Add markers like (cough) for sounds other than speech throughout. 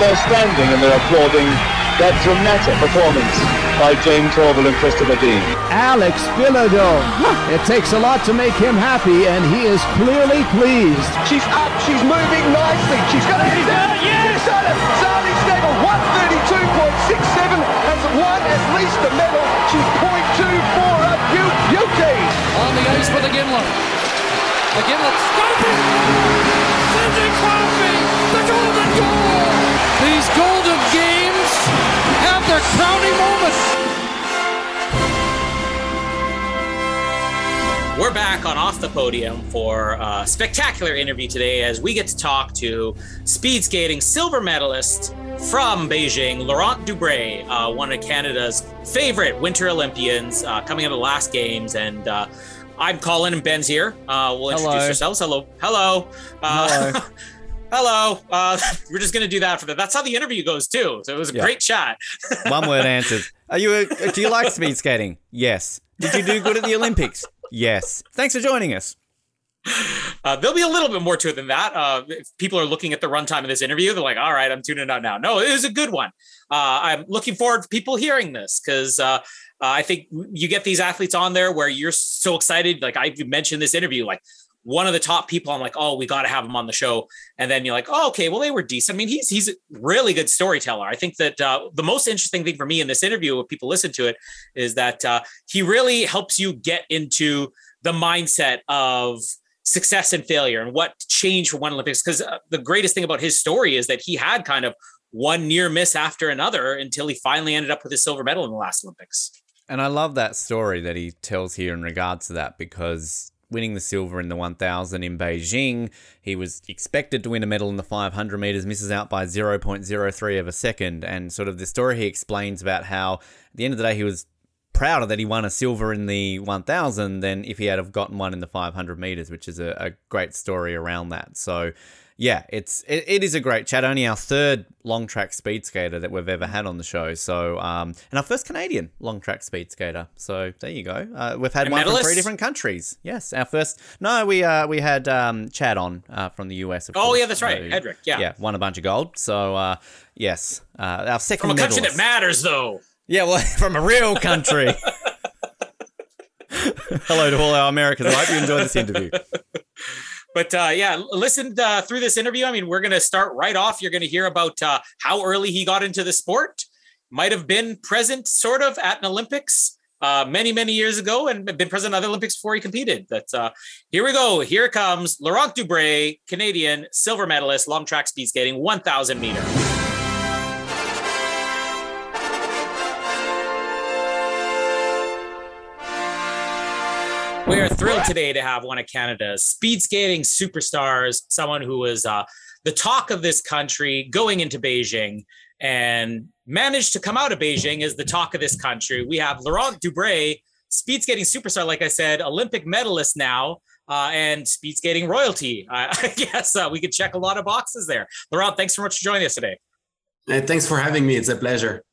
they're standing and they're applauding that dramatic performance by Jayne Torvill and Christopher Dean. Alex Bilodeau. It takes a lot to make him happy, and he is clearly pleased. She's up, she's moving nicely. She's got it. She's done it, yes! She's done it. Sally Stagel, 132.67, has won at least a medal. She's 0.24 up, beauty. On the ice for the Gimlet. The Gimlet scoping. Sidney Crosby, the golden goal. These golden games have their crowning moments. We're back on Off the Podium for a spectacular interview today as we get to talk to speed skating silver medalist from Beijing, Laurent Dubreuil, uh, one of Canada's favorite Winter Olympians, uh, coming out of the last games. And uh, I'm Colin and Ben's here. Uh, we'll introduce Hello. ourselves. Hello. Hello. Uh, Hello. (laughs) Hello. Uh, (laughs) we're just going to do that for the. That's how the interview goes too. So it was a Yeah. great chat. (laughs) One word answers. Are you? A, do you like speed skating? Yes. Did you do good at the Olympics? Yes. Thanks for joining us. Uh, there'll be a little bit more to it than that. Uh, if people are looking at the runtime of this interview, they're like, all right, I'm tuning out now. No, it was a good one. Uh, I'm looking forward to people hearing this because uh, uh, I think you get these athletes on there where you're so excited. Like I mentioned this interview, like one of the top people, I'm like, oh, we got to have him on the show. And then you're like, oh, okay, well, they were decent. I mean, he's he's a really good storyteller. I think that uh, the most interesting thing for me in this interview, if people listen to it, is that uh, he really helps you get into the mindset of success and failure and what changed for one Olympics. Because uh, the greatest thing about his story is that he had kind of one near miss after another until he finally ended up with his silver medal in the last Olympics. And I love that story that he tells here in regards to that because winning the silver in the 1000 in Beijing, he was expected to win a medal in the 500 meters, misses out by 0.03 of a second. And sort of the story he explains about how at the end of the day he was prouder that he won a silver in the 1000 than if he had have gotten one in the 500 meters, which is a, a great story around that. So, yeah, it's it, it is a great chat. Only our third long track speed skater that we've ever had on the show. So, um, and our first Canadian long track speed skater. So there you go. Uh, we've had And one from three different countries. Yes, our first. No, we uh we had um Chad on uh, from the US. Of Oh, course, yeah, that's right. who- Hedrick, yeah. yeah, won a bunch of gold. So uh, yes, uh, our second From a country that matters, though. Yeah, well, (laughs) from a real country. (laughs) Hello to all our Americans. I hope you enjoyed this interview. (laughs) But uh, yeah, listen uh, through this interview. I mean, we're going to start right off. You're going to hear about uh, how early he got into the sport. Might have been present, sort of, at an Olympics uh, many, many years ago, and been present at other Olympics before he competed. But uh, here we go. Here comes. Laurent Dubreuil, Canadian silver medalist, long track speed skating, 1,000 meter. We are thrilled today to have one of Canada's speed skating superstars, someone who was uh, the talk of this country going into Beijing and managed to come out of Beijing as the talk of this country. We have Laurent Dubreuil, speed skating superstar, like I said, Olympic medalist now, uh, and speed skating royalty. (laughs) I guess uh, we could check a lot of boxes there. Laurent, thanks so much for joining us today. Hey, thanks for having me. It's a pleasure.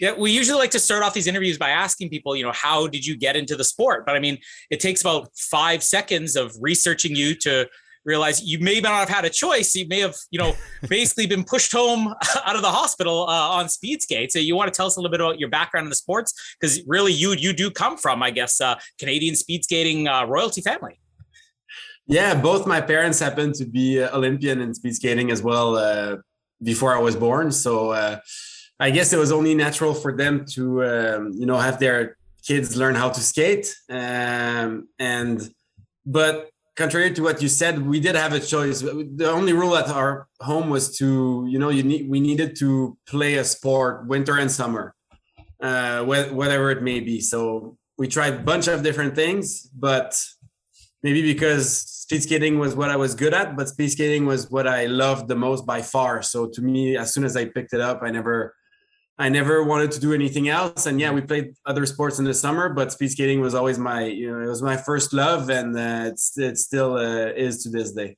Yeah, we usually like to start off these interviews by asking people, you know, how did you get into the sport? But I mean, it takes about five seconds of researching you to realize you may not have had a choice. You may have, you know, (laughs) basically been pushed home (laughs) out of the hospital uh, on speed skates. So you want to tell us a little bit about your background in the sports? Because really, you you do come from, I guess, uh, Canadian speed skating uh, royalty family. Yeah, both my parents happened to be uh, Olympian in speed skating as well uh, before I was born. So uh, I guess it was only natural for them to, um, you know, have their kids learn how to skate. Um, and but contrary to what you said, we did have a choice. The only rule at our home was to, you know, you need we needed to play a sport, winter and summer, uh, wh- whatever it may be. So we tried a bunch of different things, but maybe because speed skating was what I was good at, but speed skating was what I loved the most by far. So to me, as soon as I picked it up, I never, I never wanted to do anything else. And yeah, we played other sports in the summer, but speed skating was always my, you know, it was my first love, and uh, it's it still uh, is to this day.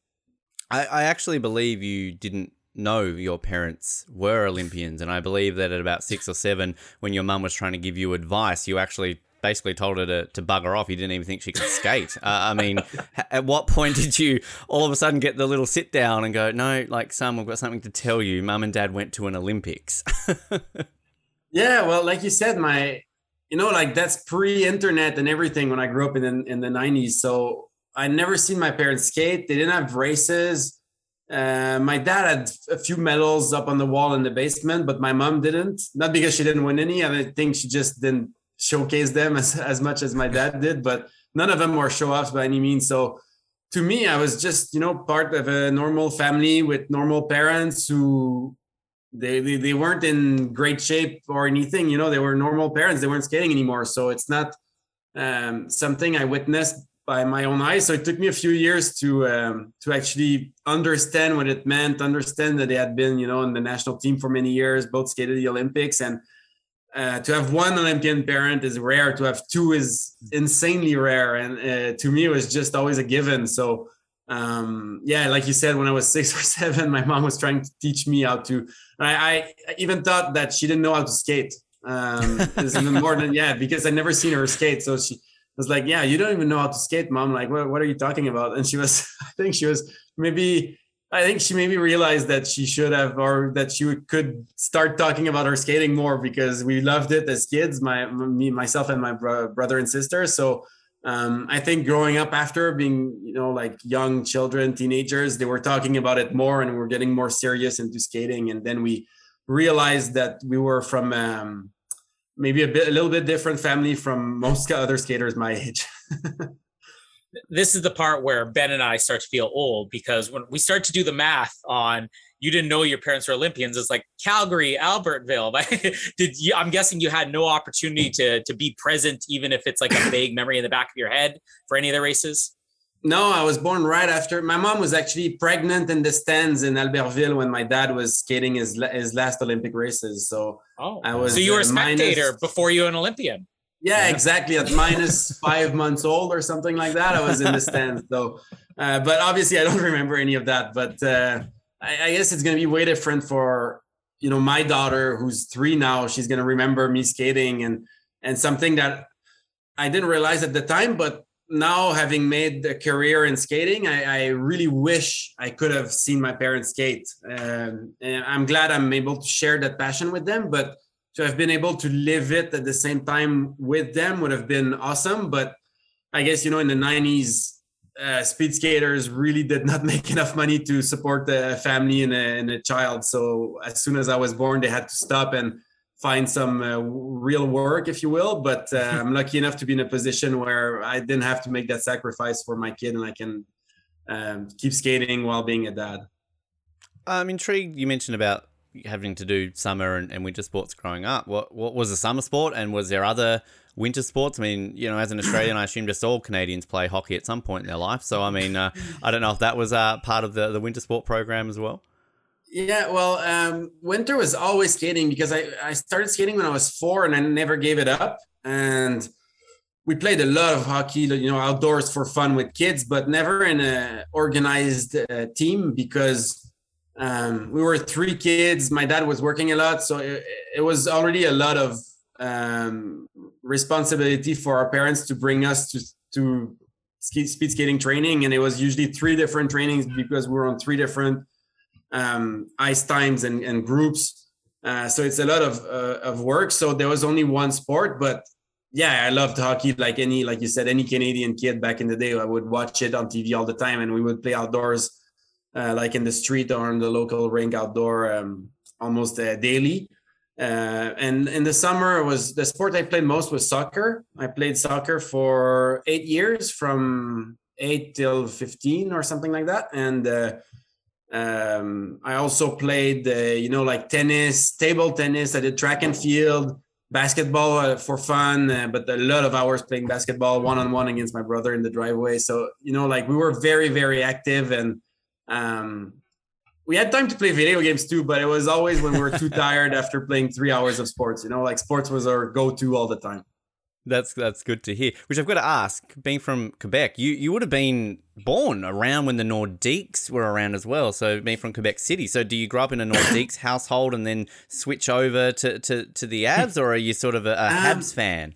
I, I actually believe you didn't know your parents were Olympians, and I believe that at about six or seven, when your mum was trying to give you advice, you actually basically told her to, to bugger off. He didn't even think she could (laughs) skate. Uh, I mean, at what point did you all of a sudden get the little sit down and go, no, like, son, we've got something to tell you. Mum and dad went to an Olympics. (laughs) yeah, well, like you said, my, you know, like that's pre-internet and everything when I grew up in the, in the 90s. So I never seen my parents skate. They didn't have races. Uh, my dad had a few medals up on the wall in the basement, but my mom didn't. Not because she didn't win any. I think she just didn't showcase them as, as much as my dad did, but none of them were show offs by any means. So to me, I was just, you know, part of a normal family with normal parents who they, they, they weren't in great shape or anything, you know, they were normal parents. They weren't skating anymore. So it's not um, something I witnessed by my own eyes. So it took me a few years to um, to actually understand what it meant, understand that they had been, you know, in the national team for many years, both skated the Olympics, and uh, to have one Olympian parent is rare. To have two is insanely rare, and uh, to me, it was just always a given. So. Um, yeah, like you said, when I was (laughs) six or seven, my mom was trying to teach me how to. I, I even thought that she didn't know how to skate. Um, more than (laughs) yeah, because I never seen her skate. So she, was like, "Yeah, you don't even know how to skate, mom." Like, what, what are you talking about? And she was, (laughs) I think she was maybe, I think she maybe realized that she should have, or that she could start talking about her skating more because we loved it as kids, my me, myself, and my bro- brother and sister. So. Um, I think growing up after being, you know, like young children, teenagers, they were talking about it more and we we're getting more serious into skating. And then we realized that we were from um, maybe a bit a little bit different family from most other skaters my age. (laughs) this is the part where Ben and I start to feel old because when we start to do the math on you didn't know your parents were Olympians, it's like Calgary, Albertville. (laughs) Did you, I'm guessing you had no opportunity to to be present, even if it's like a vague (laughs) memory in the back of your head for any of the races. No, I was born right after. My mom was actually pregnant in the stands in Albertville when my dad was skating his his last Olympic races. So oh, I was. So you were a spectator minus, before you were an Olympian. Yeah, yeah. exactly. At minus five months old or something like that, I was in the stands. So, uh, but obviously, I don't (laughs) remember any of that. But uh, I, I guess it's going to be way different for you know my daughter who's three now. She's going to remember me skating and and something that I didn't realize at the time, but now having made a career in skating, I, I, really wish I could have seen my parents skate. Um, and I'm glad I'm able to share that passion with them, but to have been able to live it at the same time with them would have been awesome. But I guess, you know, in the 90s, uh, speed skaters really did not (laughs) make enough money to support the family and a, and a child. So as soon as I was born, they had to stop and find some uh, real work, if you will. But uh, (laughs) I'm lucky enough to be in a position where I didn't have to make that sacrifice for my kid, and I can um, keep skating while being a dad. I'm intrigued. You mentioned about having to do summer and, and winter sports growing up. What what was a summer sport, and was there other winter sports? I mean, you know, as an Australian, I assume just all Canadians play hockey at some point in their life. So, I mean, uh, I don't know if that was uh, part of the, the winter sport program as well. Yeah, well, um, winter was always skating because I, I started skating when I was four and I never gave it up. And we played a lot of hockey, you know, outdoors for fun with kids, but never in a organized uh, team because um, we were three kids. My dad was working a lot, so it, it was already a lot of um, responsibility for our parents to bring us to to speed skating training, and it was usually three different trainings because we were on three different um, ice times and, and groups. Uh, so it's a lot of uh, of work. So there was only one sport, but yeah, I loved hockey. Like any, like you said, any Canadian kid back in the day, I would watch it on TV all the time, and we would play outdoors, uh, like in the street or in the local rink outdoor, um, almost uh, daily. Uh, and in the summer was the sport I played most was soccer. I played soccer for eight years, from eight till fifteen or something like that, and uh, um, I also played, uh, you know, like tennis, table tennis. I did track and field, basketball uh, for fun, but a lot of hours playing basketball one on one against my brother in the driveway. So, you know, like we were very, very active and um, we had time to play video games too, but it was always when we were too (laughs) tired after playing three hours of sports. You know, like sports was our go to all the time. That's that's good to hear. Which I've got to ask, being from Quebec, you, you would have been born around when the Nordiques were around as well. So being from Quebec City, so do you grow up in a Nordiques (coughs) household and then switch over to, to, to the Habs, or are you sort of a, a um, Habs fan?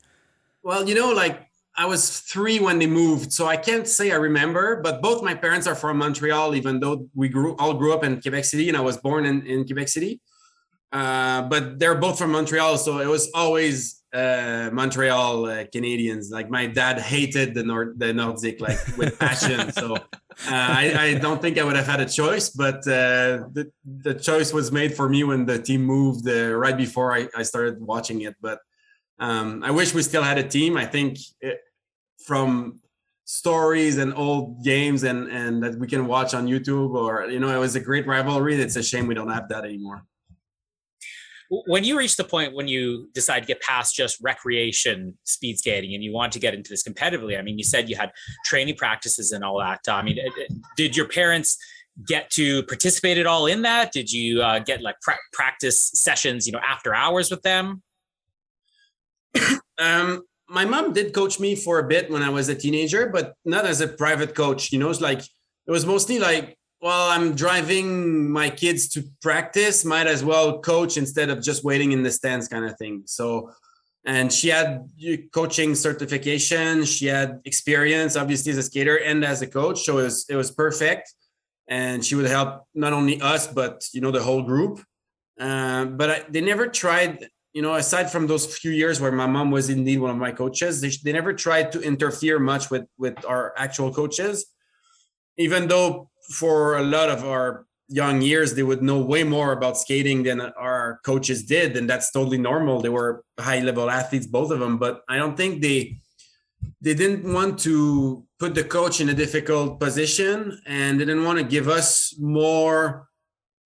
Well, you know, like I was three when they moved, so I can't say I remember. But both my parents are from Montreal, even though we grew all grew up in Quebec City, and I was born in, in Quebec City. Uh, but they're both from Montreal, so it was always uh, Montreal uh, Canadiens. Like my dad hated the Nord the Nordic like with passion. so uh, I, I, don't think I would have had a choice, but uh, the the choice was made for me when the team moved uh, right before I, I started watching it. But um, I wish we still had a team. I think from stories and old games and and that we can watch on YouTube or you know it was a great rivalry. It's a shame we don't have that anymore. When you reach the point when you decide to get past just recreation speed skating and you want to get into this competitively i mean you said you had training practices and all that. I mean did your parents get to participate at all in that? Did you uh, get like pra- practice sessions you know after hours with them? (coughs) Um my mom did coach me for a bit when i was a teenager but not as a private coach you know it's like it was mostly like well, I'm driving my kids to practice, might as well coach instead of just waiting in the stands kind of thing. So, and she had coaching certification, she had experience, obviously as a skater and as a coach. So it was, it was perfect. And she would help not only us, but, you know, the whole group. Uh, but I, they never tried, you know, aside from those few years where my mom was indeed one of my coaches, they, they never tried to interfere much with, with our actual coaches, even though for a lot of our young years they would know way more about skating than our coaches did and that's totally normal. They were high level athletes both of them but i don't think they they didn't want to put the coach in a difficult position and they didn't want to give us more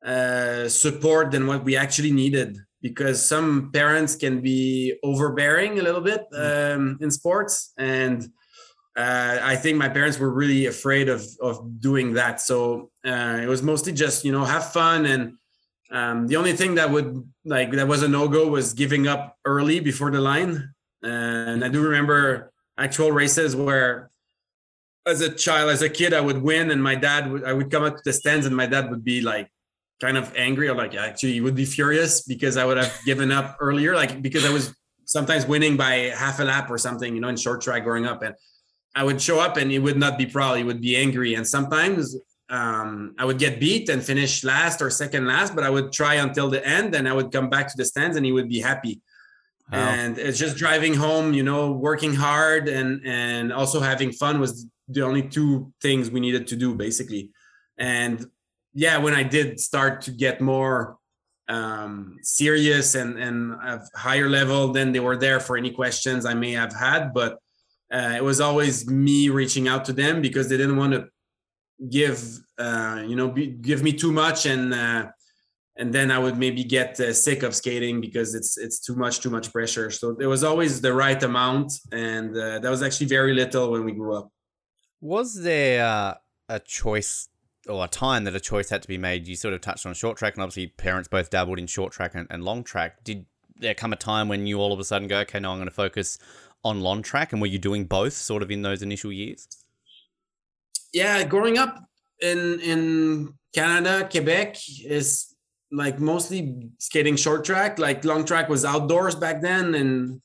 uh, support than what we actually needed because some parents can be overbearing a little bit mm. um, in sports and uh, I think my parents were really afraid of of doing that. So uh, it was mostly just you know have fun and um, the only thing that would like that was a no go was giving up early before the line. And I do remember actual races where, as a child, as a kid, I would win, and my dad would I would come up to the stands, and my dad would be like kind of angry or like actually he would be furious because I would have given up earlier, like because I was sometimes winning by half a lap or something, you know, in short track growing up and I would show up and he would not be proud. He would be angry. And sometimes um, I would get beat and finish last or second last, but I would try until the end and I would come back to the stands and he would be happy. Wow. And it's just driving home, you know, working hard and and also having fun was the only two things we needed to do basically. And yeah, when I did start to get more um, serious and and higher level, then they were there for any questions I may have had. But uh, it was always me reaching out to them because they didn't want to give uh, you know be, give me too much and uh, and then I would maybe get uh, sick of skating because it's it's too much too much pressure. So there was always the right amount, and uh, that was actually very little when we grew up. Was there uh, a choice or a time that a choice had to be made? You sort of touched on short track, and obviously parents both dabbled in short track and, and long track. Did there come a time when you all of a sudden go, okay, now I'm going to focus on long track, and were you doing both sort of in those initial years? Yeah, growing up in in Canada, Quebec is like mostly skating short track. Like long track was outdoors back then, and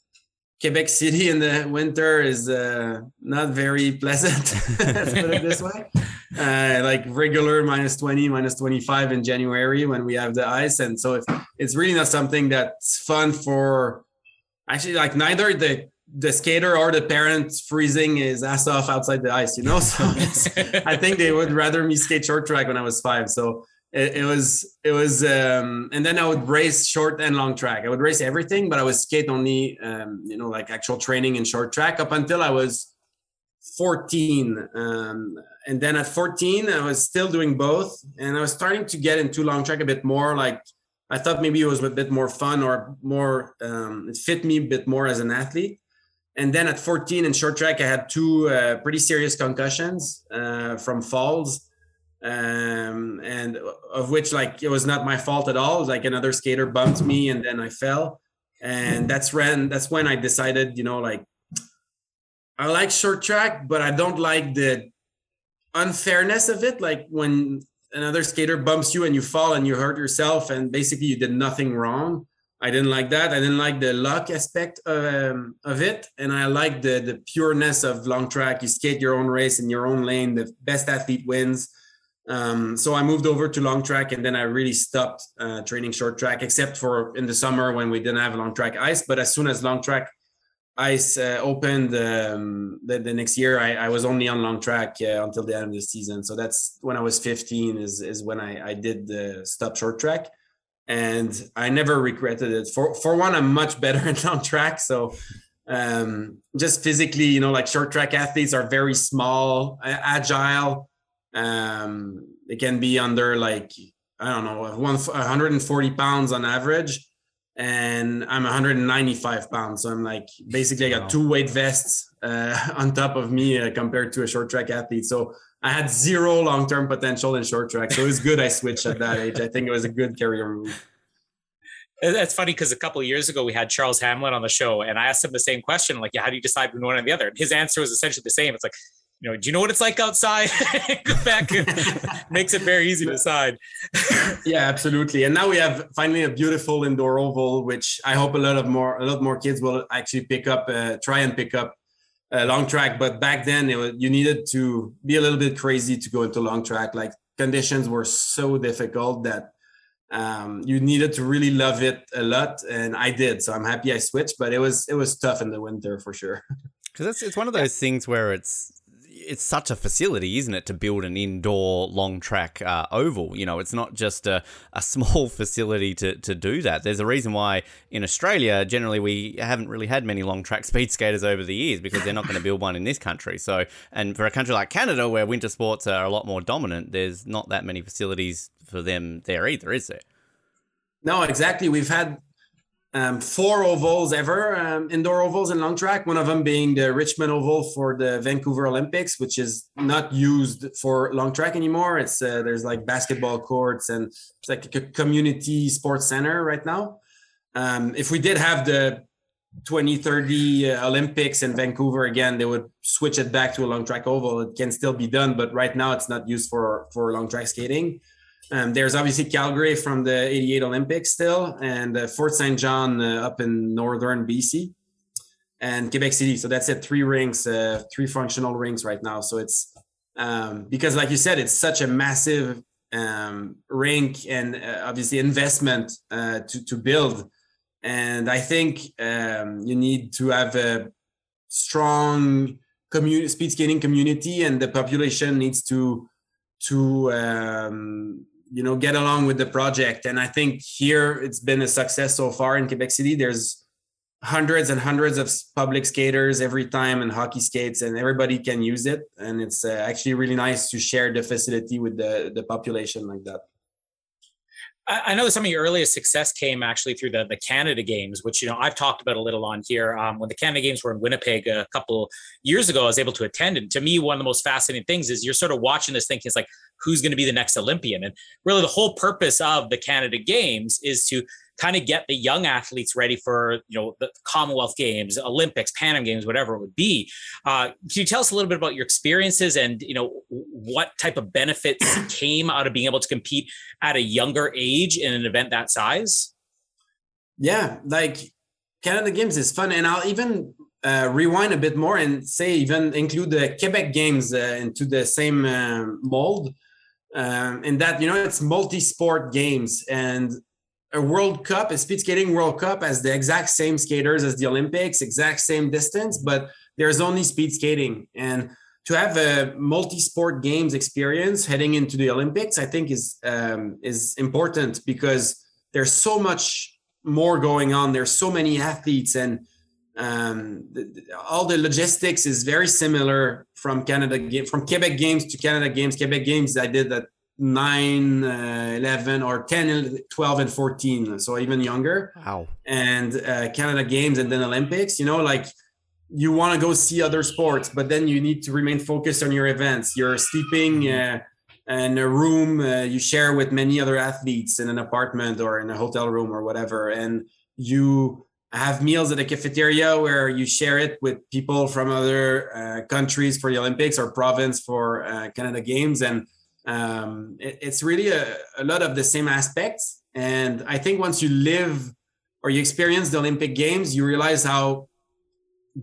Quebec City in the winter is uh, not very pleasant. (laughs) Put it this way. Uh, like regular minus 20, minus 25 in January when we have the ice. And so it's, it's really not something that's fun for actually like neither the the skater or the parents freezing his ass off outside the ice, you know. (laughs) So I think they would rather me skate short track when I was five. So it, was it was, um, and then I would race short and long track. I would race everything, but I would skate only, um, you know, like actual training in short track up until I was 14. Um, and then at 14, I was still doing both, and I was starting to get into long track a bit more. Like I thought maybe it was a bit more fun or more, um, it fit me a bit more as an athlete and then at 14 in short track, I had two uh, pretty serious concussions uh, from falls, um, and of which like it was not my fault at all. like another skater bumped me, and then I fell, and that's when that's when I decided, you know, like I like short track, but I don't like the unfairness of it. Like when another skater bumps you and you fall and you hurt yourself, and basically you did nothing wrong I didn't like that. I didn't like the luck aspect um, of it, and I like the the pureness of long track. You skate your own race in your own lane. The best athlete wins. Um, so I moved over to long track, and then I really stopped uh, training short track, except for in the summer when we didn't have long track ice. But as soon as long track ice uh, opened um, the, the, next year, I, I, was only on long track uh, until the end of the season. So that's when I was 15 is is when I, I did the stop short track, and I never regretted it. For for one, I'm much (laughs) better in long track, so. Um, just physically, you know, like short track athletes are very small, agile, um, it can be under like I don't know, 140 pounds on average, and I'm 195 pounds. So I'm like basically I got two weight vests uh, (laughs) on top of me uh, compared to a short track athlete. So I had zero long term potential in short track. So it was good I switched at that age. I think it was a good career move. That's funny because a couple of years ago we had Charles Hamelin on the show, and I asked him the same question, like, "Yeah, how do you decide between one and the other?" And his answer was essentially the same. It's like, you know, do you know what it's like outside? (laughs) Quebec (laughs) makes it very easy to decide. (laughs) yeah, absolutely. And now we have finally a beautiful indoor oval, which I hope a lot of more a lot more kids will actually pick up, uh, try and pick up a long track. But back then, it was, you needed to be a little bit crazy to go into long track. Like conditions were so difficult that um, you needed to really love it a lot, and I did. So I'm happy I switched, but it was it was tough in the winter for sure. Because it's it's one of those things where it's it's such a facility, isn't it, to build an indoor long track uh, oval? You know, it's not just a, a (laughs) small facility to, to do that. There's a reason why in Australia, generally, we haven't really had many long track (laughs) speed skaters over the years because they're not going to build one in this country. So, and for a country like Canada, where winter sports are a lot more dominant, there's not that many facilities for them there either, is there? No, exactly. We've had um, four ovals ever, um, indoor ovals in long track. One of them being the Richmond Oval for the Vancouver Olympics, which is not used for long track anymore. It's uh, there's like basketball courts and it's like a community sports center right now. Um, if we did have the 2030 uh, Olympics in Vancouver again, they would switch it back to a long track oval. It can still be done, but right now it's not used for for long track skating. Um, there's obviously Calgary from the 88 Olympics still, and uh, Fort St. John uh, up in northern BC, and Quebec City. So that's it, three rings, uh, three functional rings right now. So it's um, because, like you said, it's such a massive um, rink and uh, obviously investment uh, to, to build. And I think um, you need to have a strong community, speed skating community, and the population needs to to um, you know get along with the project. And i think here it's been a success so far in quebec city. There's hundreds and hundreds of public skaters every time and hockey skates and everybody can use it. And it's uh, actually really nice to share the facility with the the population like that I know some of your earliest success came actually through the, the Canada Games, which you know I've talked about a little on here. Um, when the Canada Games were in Winnipeg a couple years ago, I was able to attend, and to me, one of the most fascinating things is you're sort of watching this, thinking it's like, who's going to be the next Olympian? And really, the whole purpose of the Canada Games is to kind of get the young athletes ready for you know the Commonwealth Games, Olympics, Pan Am Games, whatever it would be. Uh, can you tell us a little bit about your experiences and you know what type of benefits (clears throat) came out of being able to compete at a younger age in an event that size? Yeah, like Canada Games is fun, and I'll even uh, rewind a bit more and say even include the Quebec Games uh, into the same uh, mold. Um, in that you know it's multi-sport games and a World Cup, a speed skating World Cup, has the exact same skaters as the Olympics, exact same distance, but there's only speed skating. And to have a multi-sport games experience heading into the Olympics, I think is um, is important because there's so much more going on. There's so many athletes, and um, all the logistics is very similar from Canada from Quebec Games to Canada Games. Quebec Games, I did that 9 uh, 11 or 10 12 and 14 so even younger. Wow. And uh, canada games and then olympics you know like you want to go see other sports but then you need to remain focused on your events. You're sleeping mm-hmm. uh, in a room uh, you share with many other athletes in an apartment or in a hotel room or whatever and you have meals at a cafeteria where you share it with people from other uh, countries for the olympics or province for uh, canada games and um, it, it's really a, a lot of the same aspects. And I think once you live or you experience the Olympic Games, you realize how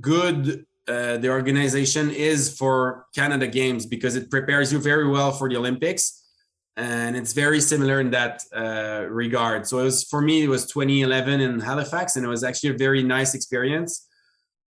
good uh, the organization is for Canada Games because it prepares you very well for the Olympics, and it's very similar in that uh, regard. So it was for me, it was 2011 in Halifax, and it was actually a very nice experience.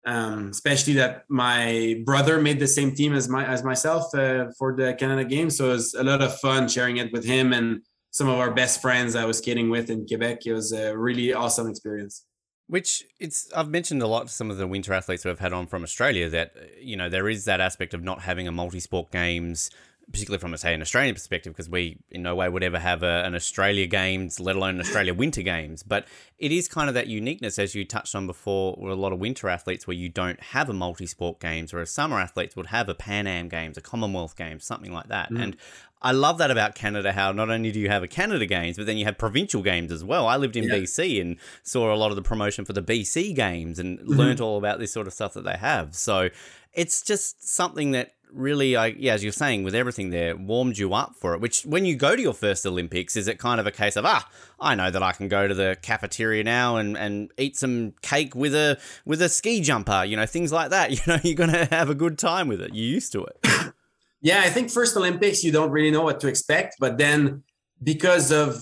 Um, especially that my brother made the same team as my as myself uh, for the Canada Games, so it was a lot of fun sharing it with him and some of our best friends I was skating with in Quebec. It was a really awesome experience. Which it's I've mentioned a lot to some of the winter athletes who have had on from Australia that you know there is that aspect of not having a multi-sport games particularly from a say an Australian perspective, because we in no way would ever have a, an Australia Games, let alone an Australia Winter Games. But it is kind of that uniqueness, as you touched on before, with a lot of winter athletes where you don't have a multi-sport games, whereas summer athletes would have a Pan Am Games, a Commonwealth Games, something like that. Mm. And I love that about Canada. How not only do you have a Canada Games, but then you have provincial games as well. I lived in yeah. BC and saw a lot of the promotion for the BC Games and mm-hmm. learned all about this sort of stuff that they have. So it's just something that really, I yeah, as you're saying, with everything there, warmed you up for it. Which, when you go to your first Olympics, is it kind of a case of ah, I know that I can go to the cafeteria now and, and eat some cake with a with a ski jumper, you know, things like that. (laughs) You know, you're gonna have a good time with it. You're used to it. (coughs) yeah, I think first Olympics, you don't really know what to expect, but then because of,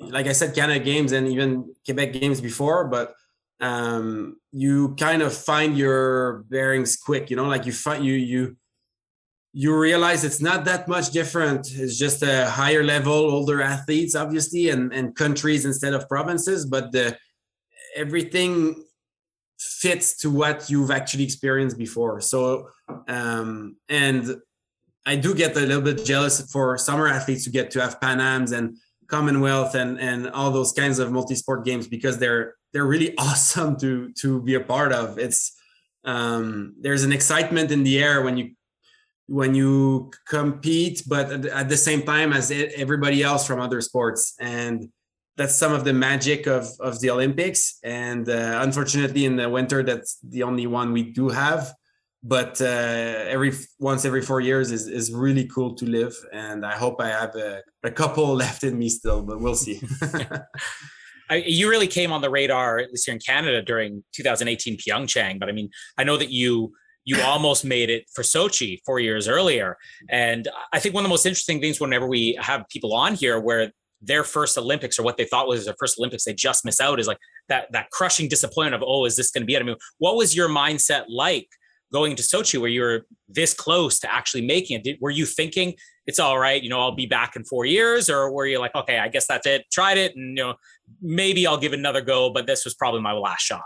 like I said, Canada Games and even Quebec Games before, but um, you kind of find your bearings quick. You know, like you find you you you realize it's not that much different. It's just a higher level, older athletes, obviously, and, and countries instead of provinces, but the everything fits to what you've actually experienced before. So, um, and I do get a little bit jealous for summer athletes who get to have Pan Ams and Commonwealth and and all those kinds of multi-sport games because they're they're really (laughs) awesome to to be a part of. It's um, there's an excitement in the air when you when you compete, but at the same time as everybody else from other sports. And that's some of the magic of, of the Olympics. And uh, unfortunately, in the winter, that's the only one we do have. But uh, every once every four years is, is really cool to live. And I hope I have a, a couple (laughs) left in me still, but we'll see. (laughs) You really came on the radar, at least here in Canada, during 2018 Pyeongchang. But I mean, I know that you you almost made it for Sochi four years earlier. And I think one of the most interesting things whenever we have people on here where their first Olympics or what they thought was their first Olympics, they just miss out is like that that crushing disappointment of, oh, is this going to be it? I mean, what was your mindset like going to Sochi where you were this close to actually making it? Did, were you thinking it's all right, you know, I'll be back in four years, or were you like, okay, I guess that's it, tried it, and you know, maybe I'll give it another go, but this was probably my last shot.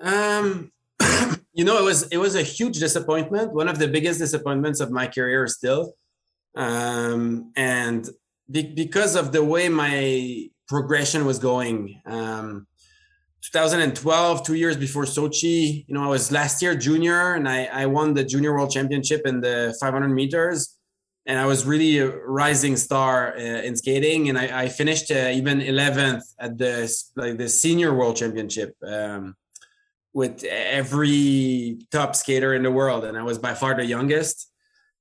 Um, (clears throat) you know, it was it was a huge disappointment. One of the biggest disappointments of my career still, um, and be- because of the way my progression was going. Um, 2012, two years before Sochi, you know, I was last year junior and I, I won the junior world championship in the 500 meters. And I was really a rising star uh, in skating. And I, I finished uh, even 11th at the, like the senior world championship. Um, with every top skater in the world, and I was by far the youngest.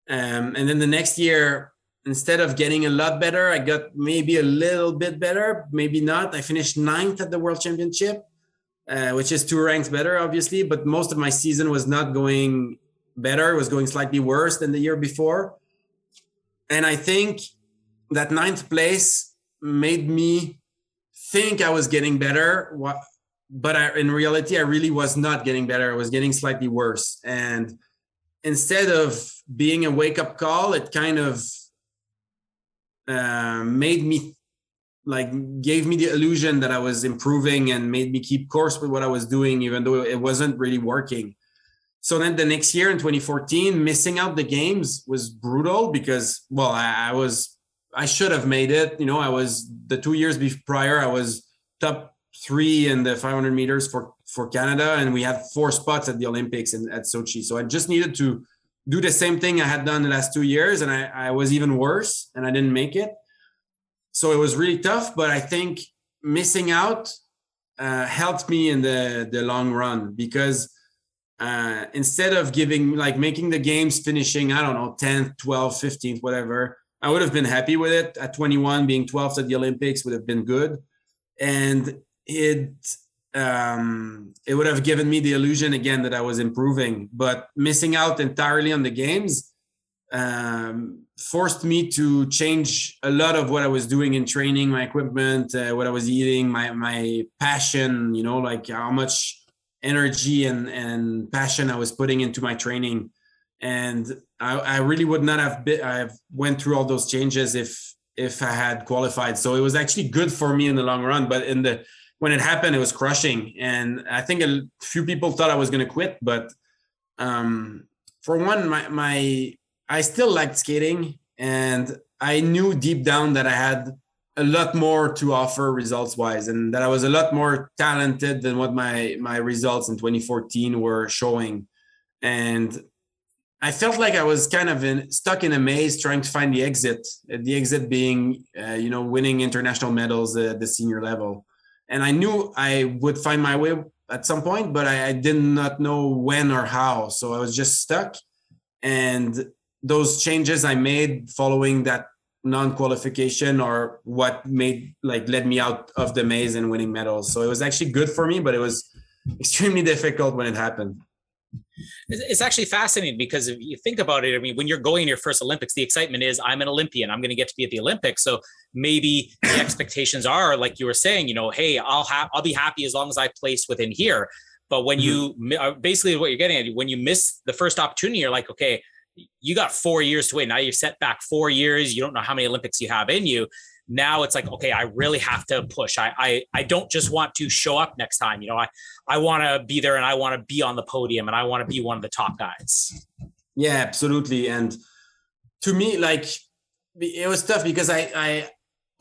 Um, and then the next year, instead of getting a lot better, I got maybe a little bit better, maybe not. I finished ninth at the World Championship, uh, which is two ranks better, obviously. But most of my season was not going better; it was going slightly worse than the year before. And I think that ninth place made me think I was getting better but I, in reality, I really was not getting better. I was getting slightly worse. And instead of being a wake up call, it kind of uh, made me like gave me the illusion that I was improving and made me keep course with what I was doing, even though it wasn't really working. So then the next year in 2014, missing out the games was brutal because, well, I, I was, I should have made it. You know, I was the two years prior, I was top three in the 500 meters for for Canada, and we had four spots at the Olympics and at Sochi. So I just needed to do the same thing I had done the last two years, and I, I was even worse, and I didn't make it. So it was really tough, but I think missing out uh, helped me in the the long run because uh, instead of giving like making the games finishing i don't know 10th 12th 15th whatever i would have been happy with it at 21 being 12th at the olympics would have been good and it um, it would have given me the illusion again that I was improving. But missing out entirely on the games um, forced me to change a lot of what I was doing in training, my equipment, uh, what I was eating, my my passion. You know, like how much energy and and passion I was putting into my training. And I, I really would not have been, I've went through all those changes if if I had qualified. So it was actually good for me in the long run. But in the when it happened, it was crushing. And I think a few people thought I was going to quit. But um, for one, my, my, I still liked skating. And I knew deep down that I had a lot more to offer results wise and that I was a lot more talented than what my, my results in 2014 were showing. And I felt like I was kind of in, stuck in a maze trying to find the exit. The exit being, uh, you know, winning international medals at the senior level and I knew I would find my way at some point, but I, I did not know when or how. So I was just stuck. And those changes I made following that non-qualification or what made like led me out of the maze and winning medals. So it was actually good for me, but it was extremely (laughs) difficult when it happened. It's actually fascinating because if you think about it, I mean, when you're going your first Olympics, the excitement is I'm an Olympian. I'm going to get to be at the Olympics. So maybe the (coughs) expectations are, like you were saying, you know, hey, I'll have I'll be happy as long as I place within here. But when mm-hmm. you uh, basically what you're getting at, when you miss the first opportunity, you're like, okay, you got four years to wait. Now you're set back four years. You don't know how many Olympics you have in you now it's like okay i really have to push. I i, I don't just want to show up next time. You know i i want to be there and i want to be on the podium and i want to be one of the top guys. Yeah absolutely. And to me like it was tough because i i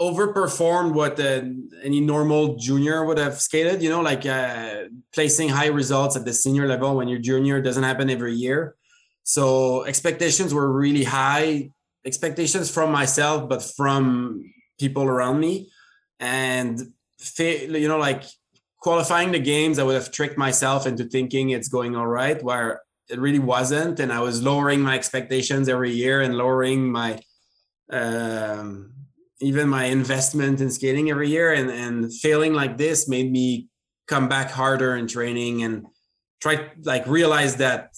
overperformed what the, any normal junior would have skated you know like uh, placing high results at the senior level when you're junior doesn't happen every year. So expectations were really high expectations from myself but from people around me. And you know like qualifying the games i would have tricked myself into thinking it's going all right where it really wasn't. And i was lowering my expectations every year and lowering my um, even my investment in skating every year. And and failing like this made me come back harder in training and try like realize that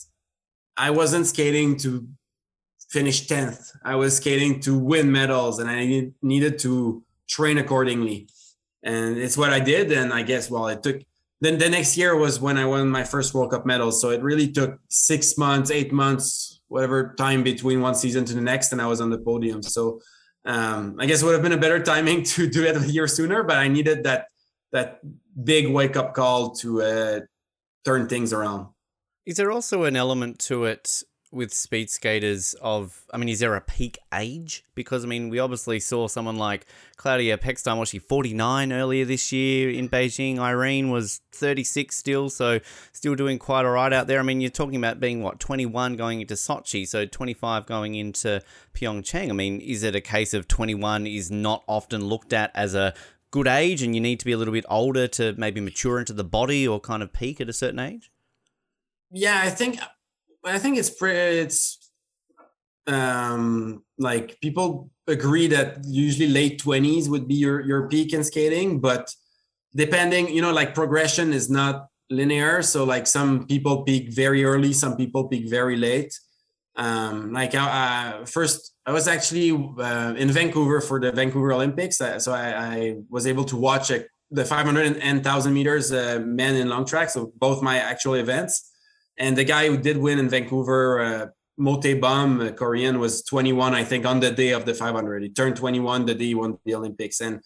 i wasn't skating to finished 10th. I was skating to win medals and I needed to train accordingly. And it's what I did. And I guess, well, it took, then the next year was when I won my first World Cup medal. So it really took six months, eight months, whatever time between one season to the next. And I was on the podium. So um, I guess would have been a better timing (laughs) to do it a year sooner, but I needed that, that big wake up call to uh, turn things around. Is there also an element to it with speed skaters of I mean, is there a peak age? Because I mean, we obviously saw someone like Claudia Pechstein, was she 49 earlier this year in Beijing? Ireen was 36 still, so still doing quite all right out there. I mean, you're talking about being what 21 going into Sochi, so 25 going into Pyeongchang. I mean, is it a case of 21 is not often looked at as a good age and you need to be a little bit older to maybe mature into the body or kind of peak at a certain age? Yeah, I think I think it's pretty, it's um like people agree that usually late 20s would be your your peak in skating but depending you know like progression is not linear so like some people peak very early some people peak very late. Um like I first i was actually uh, in vancouver for the vancouver olympics uh, so I, I, was able to watch a, the 500 and 1000 meters uh, men in long track so both my actual events and the guy who did win in Vancouver, uh, uh, Korean, was 21, I think, on the day of the 500. He turned 21 the day he won the Olympics. And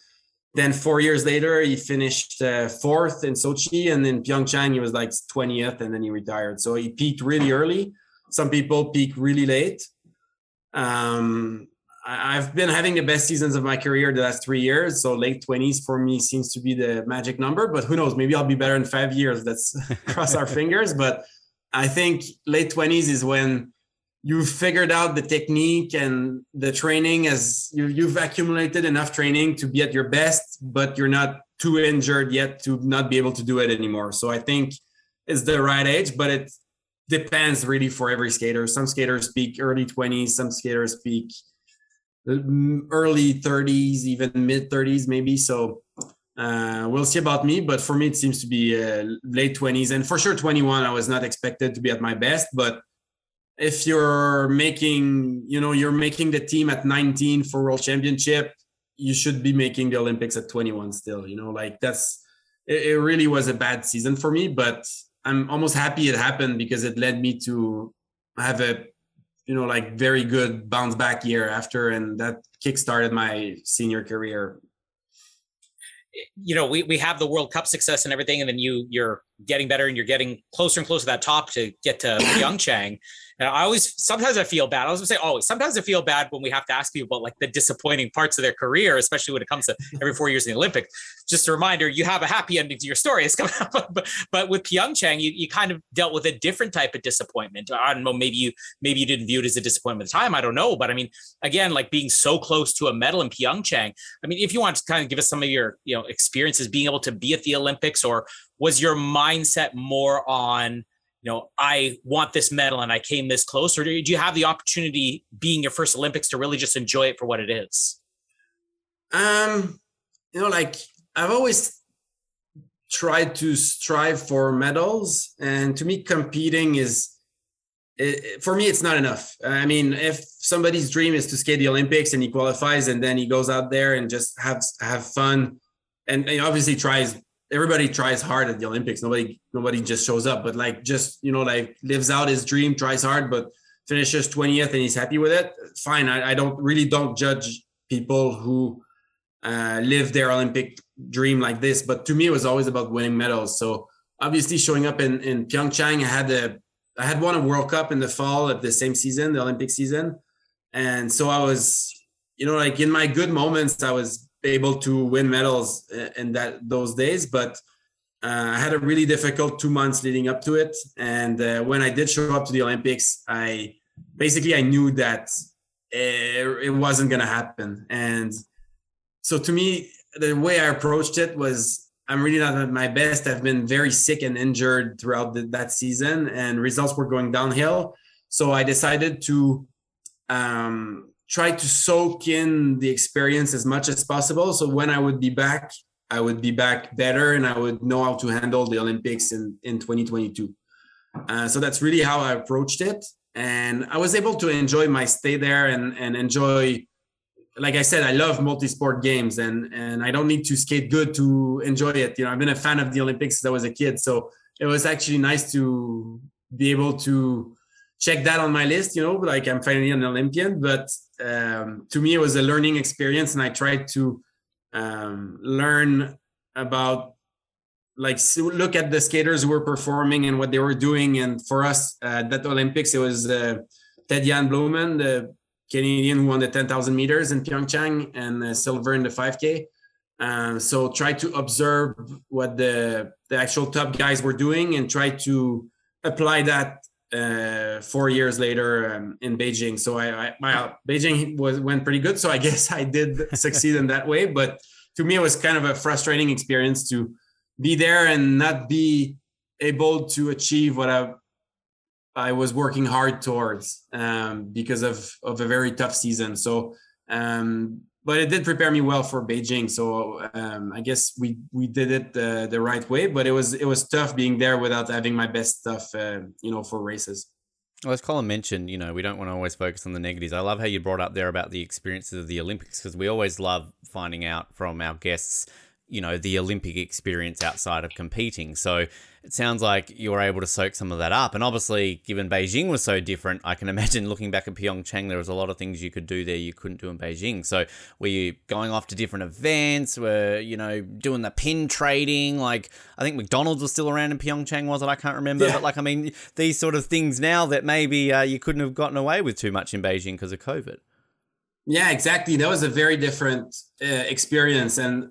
then four years later, he finished uh, fourth in Sochi. And in Pyeongchang, he was like 20th and then he retired. So he peaked really early. Some people peak really late. Um, I've been having the best seasons of my career the last three years. So late 20s for me seems to be the magic number. But who knows? Maybe I'll be better in five years. Let's (laughs) cross our fingers. But I think late 20s is when you've figured out the technique and the training as you, you've accumulated enough training to be at your best, but you're not too injured yet to not be able to do it anymore. So I think it's the right age, but it depends really for every skater. Some skaters peak early 20s, some skaters peak mm, early 30s, even mid 30s, maybe. So Uh, we'll see about me, but for me, it seems to be uh, late 20s. And for sure, 21, I was not expected to be at my best. But if you're making, you know, you're making the team at 19 for World Championship, you should be making the Olympics at 21 still. You know, like that's, it, it really was a bad season for me, but I'm almost happy it happened because it led me to have a, you know, like very good bounce back year after. And that kick started my senior career you know, we, we have the World Cup success and everything, and then you you're getting better and you're getting closer and closer to that top to get to (coughs) Pyeongchang. And I always sometimes I feel bad. I was gonna say always. Sometimes I feel bad when we have to ask people about like the disappointing parts of their career, especially when it comes to (laughs) every four years in the Olympics. Just a reminder, you have a happy ending to your story. (laughs) It's coming up, but, but with Pyeongchang, you, you kind of dealt with a different type of disappointment. I don't know, maybe you maybe you didn't view it as a disappointment at the time. I don't know, but I mean, again, like being so close to a medal in Pyeongchang. I mean, if you want to kind of give us some of your you know experiences being able to be at the Olympics, or was your mindset more on you know, I want this medal and I came this close? Or did you have the opportunity being your first Olympics to really just enjoy it for what it is? Um, you know, like I've always tried to strive for medals, and to me, competing is it, for me, it's not enough. I mean, if somebody's dream is to skate the Olympics and he qualifies, and then he goes out there and just have have fun, and, and obviously tries everybody tries hard at the Olympics. Nobody nobody just shows up, but like just you know like lives out his dream, tries hard, but finishes 20th and he's happy with it. Fine. I, I don't really don't judge people who uh, live their Olympic dream like this. But to me, it was always about winning medals. So obviously showing up in in Pyeongchang, I had a I had won a World Cup in the fall of the same season, the Olympic season, and so I was you know like in my good moments, I was able to win medals in that those days, but uh, I had a really difficult two months leading up to it. And uh, when I did show up to the Olympics, I basically I knew that it, it wasn't going to happen. And so to me, the way I approached it was I'm really not at my best. I've been very sick and injured throughout the, that season, and results were going downhill. So I decided to um, try to soak in the experience as much as possible. So when I would be back, I would be back better and I would know how to handle the Olympics in, in 2022. Uh, so that's really how I approached it. And I was able to enjoy my stay there and, and enjoy, like I said, I love multi-sport games and, and I don't need to skate good to enjoy it. You know, I've been a fan of the Olympics since I was a kid. So it was actually nice to be able to check that on my list, you know, like I'm finally an Olympian. But um, to me, it was a learning experience, and I tried to um, learn about like look at the skaters who were performing and what they were doing. And for us uh, that Olympics, it was uh, Ted Jan Bloemen, the Canadian who won the 10,000 meters in Pyeongchang and uh, silver in the 5K. Um, so try to observe what the the actual top guys were doing and try to apply that uh, four years later um, in Beijing. So I, I my Beijing was went pretty good. So I (laughs) guess I did succeed in that way. But to me, it was kind of a frustrating experience to be there and not be able to achieve what I I was working hard towards um, because of of a very tough season. So um, but it did prepare me well for Beijing. So um, I guess we we did it the, the right way. But it was it was tough being there without having my best stuff, uh, you know, for races. Well, as Colin mentioned, you know, we don't want to always focus on the negatives. I love how you brought up there about the experiences of the Olympics because we always love finding out from our guests you know the Olympic experience outside of competing. So it sounds like you were able to soak some of that up. And obviously, given Beijing was so different, I can (laughs) imagine looking back at Pyeongchang, there was a lot of things you could do there you couldn't do in Beijing. So were you going off to different events? Were you know doing the pin trading? Like I think McDonald's was still around in Pyeongchang, was it? I can't remember. Yeah. But like I mean, these sort of things now that maybe uh, you couldn't have gotten away with too much in Beijing because of COVID. Yeah, exactly. That was a very different uh, experience, and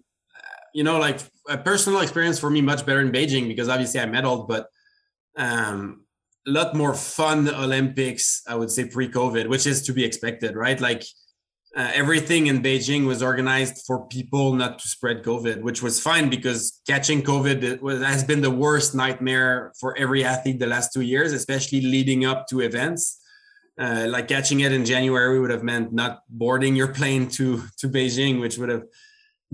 you know, like a personal experience for me, much better in Beijing because obviously I medaled, but um, a lot more fun Olympics, I would say pre-COVID, which is to be expected, right? Like uh, everything in Beijing was organized for people not to spread COVID, which was fine because catching COVID was, has been the worst nightmare for every athlete the last two years, especially leading up to events. Uh, like catching it in January would have meant not boarding your plane to to Beijing, which would have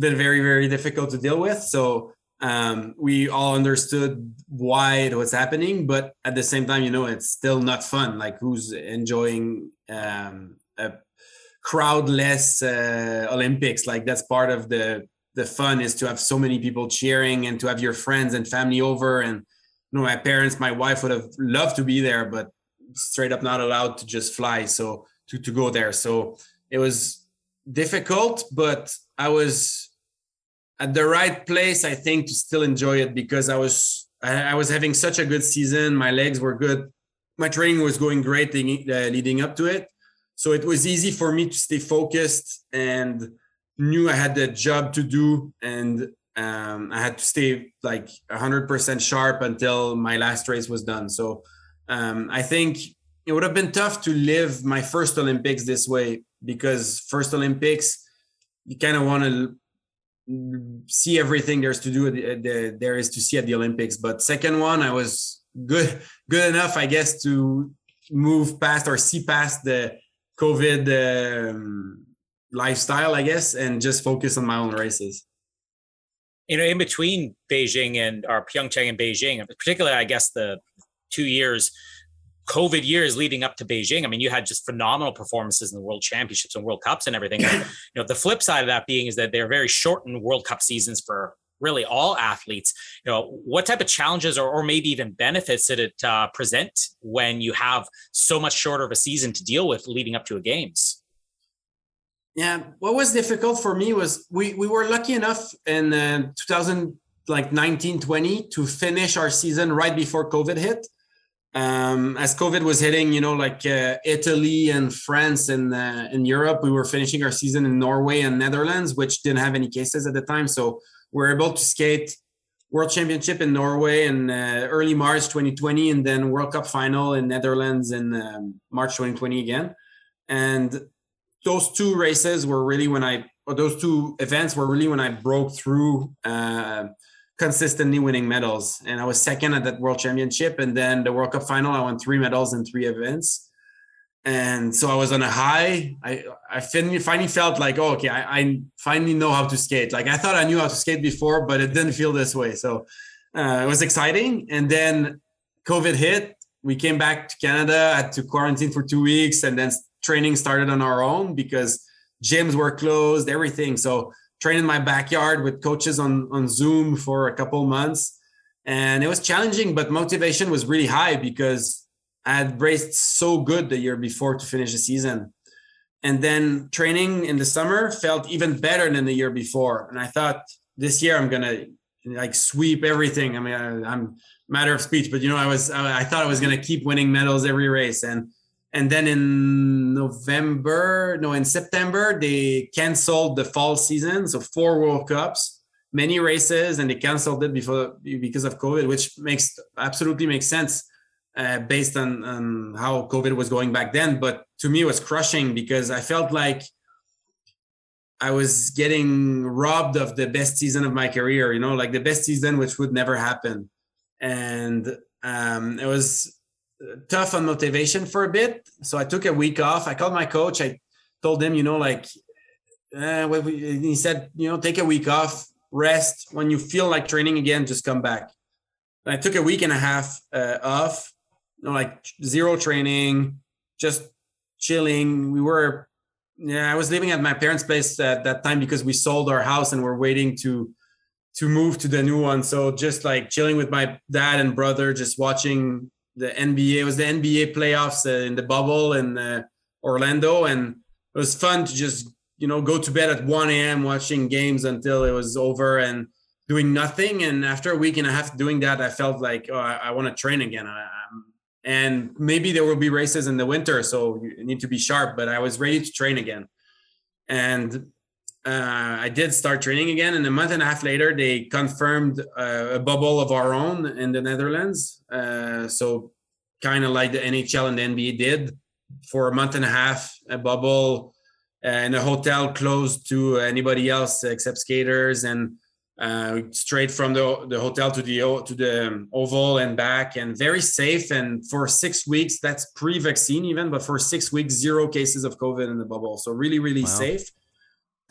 been very very difficult to deal with. So um, we all understood why it was happening, but at the same time, you know, it's still not fun. Like who's enjoying um, a crowdless uh, Olympics? Like that's part of the the fun is to have so many people cheering and to have your friends and family over. And you know, my parents, my wife would have loved to be there, but straight up not allowed to just fly. So to to go there, so it was difficult, but I was at the right place, I think, to still enjoy it because I was I, was having such a good season. My legs were good. My training was going great uh, leading up to it. So it was easy for me to stay focused and knew I had the job to do and um, I had to stay like 100% sharp until my last race was done. So um, I think it would have been tough to live my first Olympics this way because first Olympics, you kind of want to see everything there's to do the, the, there is to see at the Olympics. But second one, I was good good enough, I guess, to move past or see past the COVID um, lifestyle, I guess, and just focus on my own races. You know, in between Beijing and or Pyeongchang and Beijing, particularly, I guess the two years COVID years leading up to Beijing, I mean, you had just phenomenal performances in the World Championships and World Cups and everything. you know, the flip side of that being is that they're very shortened World Cup seasons for really all athletes. You know, what type of challenges or, or maybe even benefits did it uh, present when you have so much shorter of a season to deal with leading up to a games? Yeah, what was difficult for me was we we were lucky enough in uh, 2000 like 19 20 to finish our season right before COVID hit um, as COVID was hitting, you know, like uh, Italy and France and uh, in Europe, we were finishing our season in Norway and Netherlands, which didn't have any cases at the time. So we are able to skate World Championship in Norway in uh, early March 2020, and then World Cup final in Netherlands in um, March 2020 again. And those two races were really when I, or those two events were really when I broke through uh, consistently winning medals. And I was second at that World Championship. And then the World Cup final, I won three medals in three events. And so I was on a high. I I finally finally felt like, oh, okay, I, I finally know how to skate. Like I thought I knew how to skate before, but it didn't feel this way. So uh, it was exciting. And then COVID hit. We came back to Canada, had to quarantine for two weeks, and then training started on our own because gyms were closed, everything. So train in my backyard with coaches on on Zoom for a couple months, and it was challenging, but motivation was really high because I had raced so good the year before to finish the season, and then training in the summer felt even better than the year before, and I thought this year I'm gonna like sweep everything. I mean, I, am matter of speech, but you know, I was I thought I was gonna keep winning medals every race. And and then in November, no, in September, they canceled the fall season, so four World Cups, many races, and they canceled it before because of COVID, which makes absolutely makes sense uh, based on, on how COVID was going back then. But to me, it was crushing because I felt like I was getting robbed of the best season of my career. You know, like the best season, which would never happen, and um, it was tough on motivation for a bit. So I took a week off. I called my coach. I told him, you know, like, uh, he said, you know, take a week off, rest. When you feel like training again, just come back. And I took a week and a half uh, off, you know, like zero training, just chilling. We were, yeah, I was living at my parents' place at that time because we sold our house and we're waiting to to move to the new one. So just like chilling with my dad and brother, just watching the NBA. It was the NBA playoffs uh, in the bubble in uh, Orlando, and it was fun to just you know go to bed at 1 a.m. watching games until it was over and doing nothing. And after a week and a half doing that, I felt like oh, I, I want to train again. I, and maybe there will be races in the winter, so you need to be sharp. But I was ready to train again, and uh, I did start training again, and a month and a half later, they confirmed uh, a bubble of our own in the Netherlands. Uh, so, kind of like the NHL and the NBA did for a month and a half, a bubble in a hotel closed to anybody else except skaters, and uh, straight from the, the hotel to the to the oval and back, and very safe. And for six weeks, that's pre-vaccine even, but for six weeks, zero cases of COVID in the bubble. So really, really wow. safe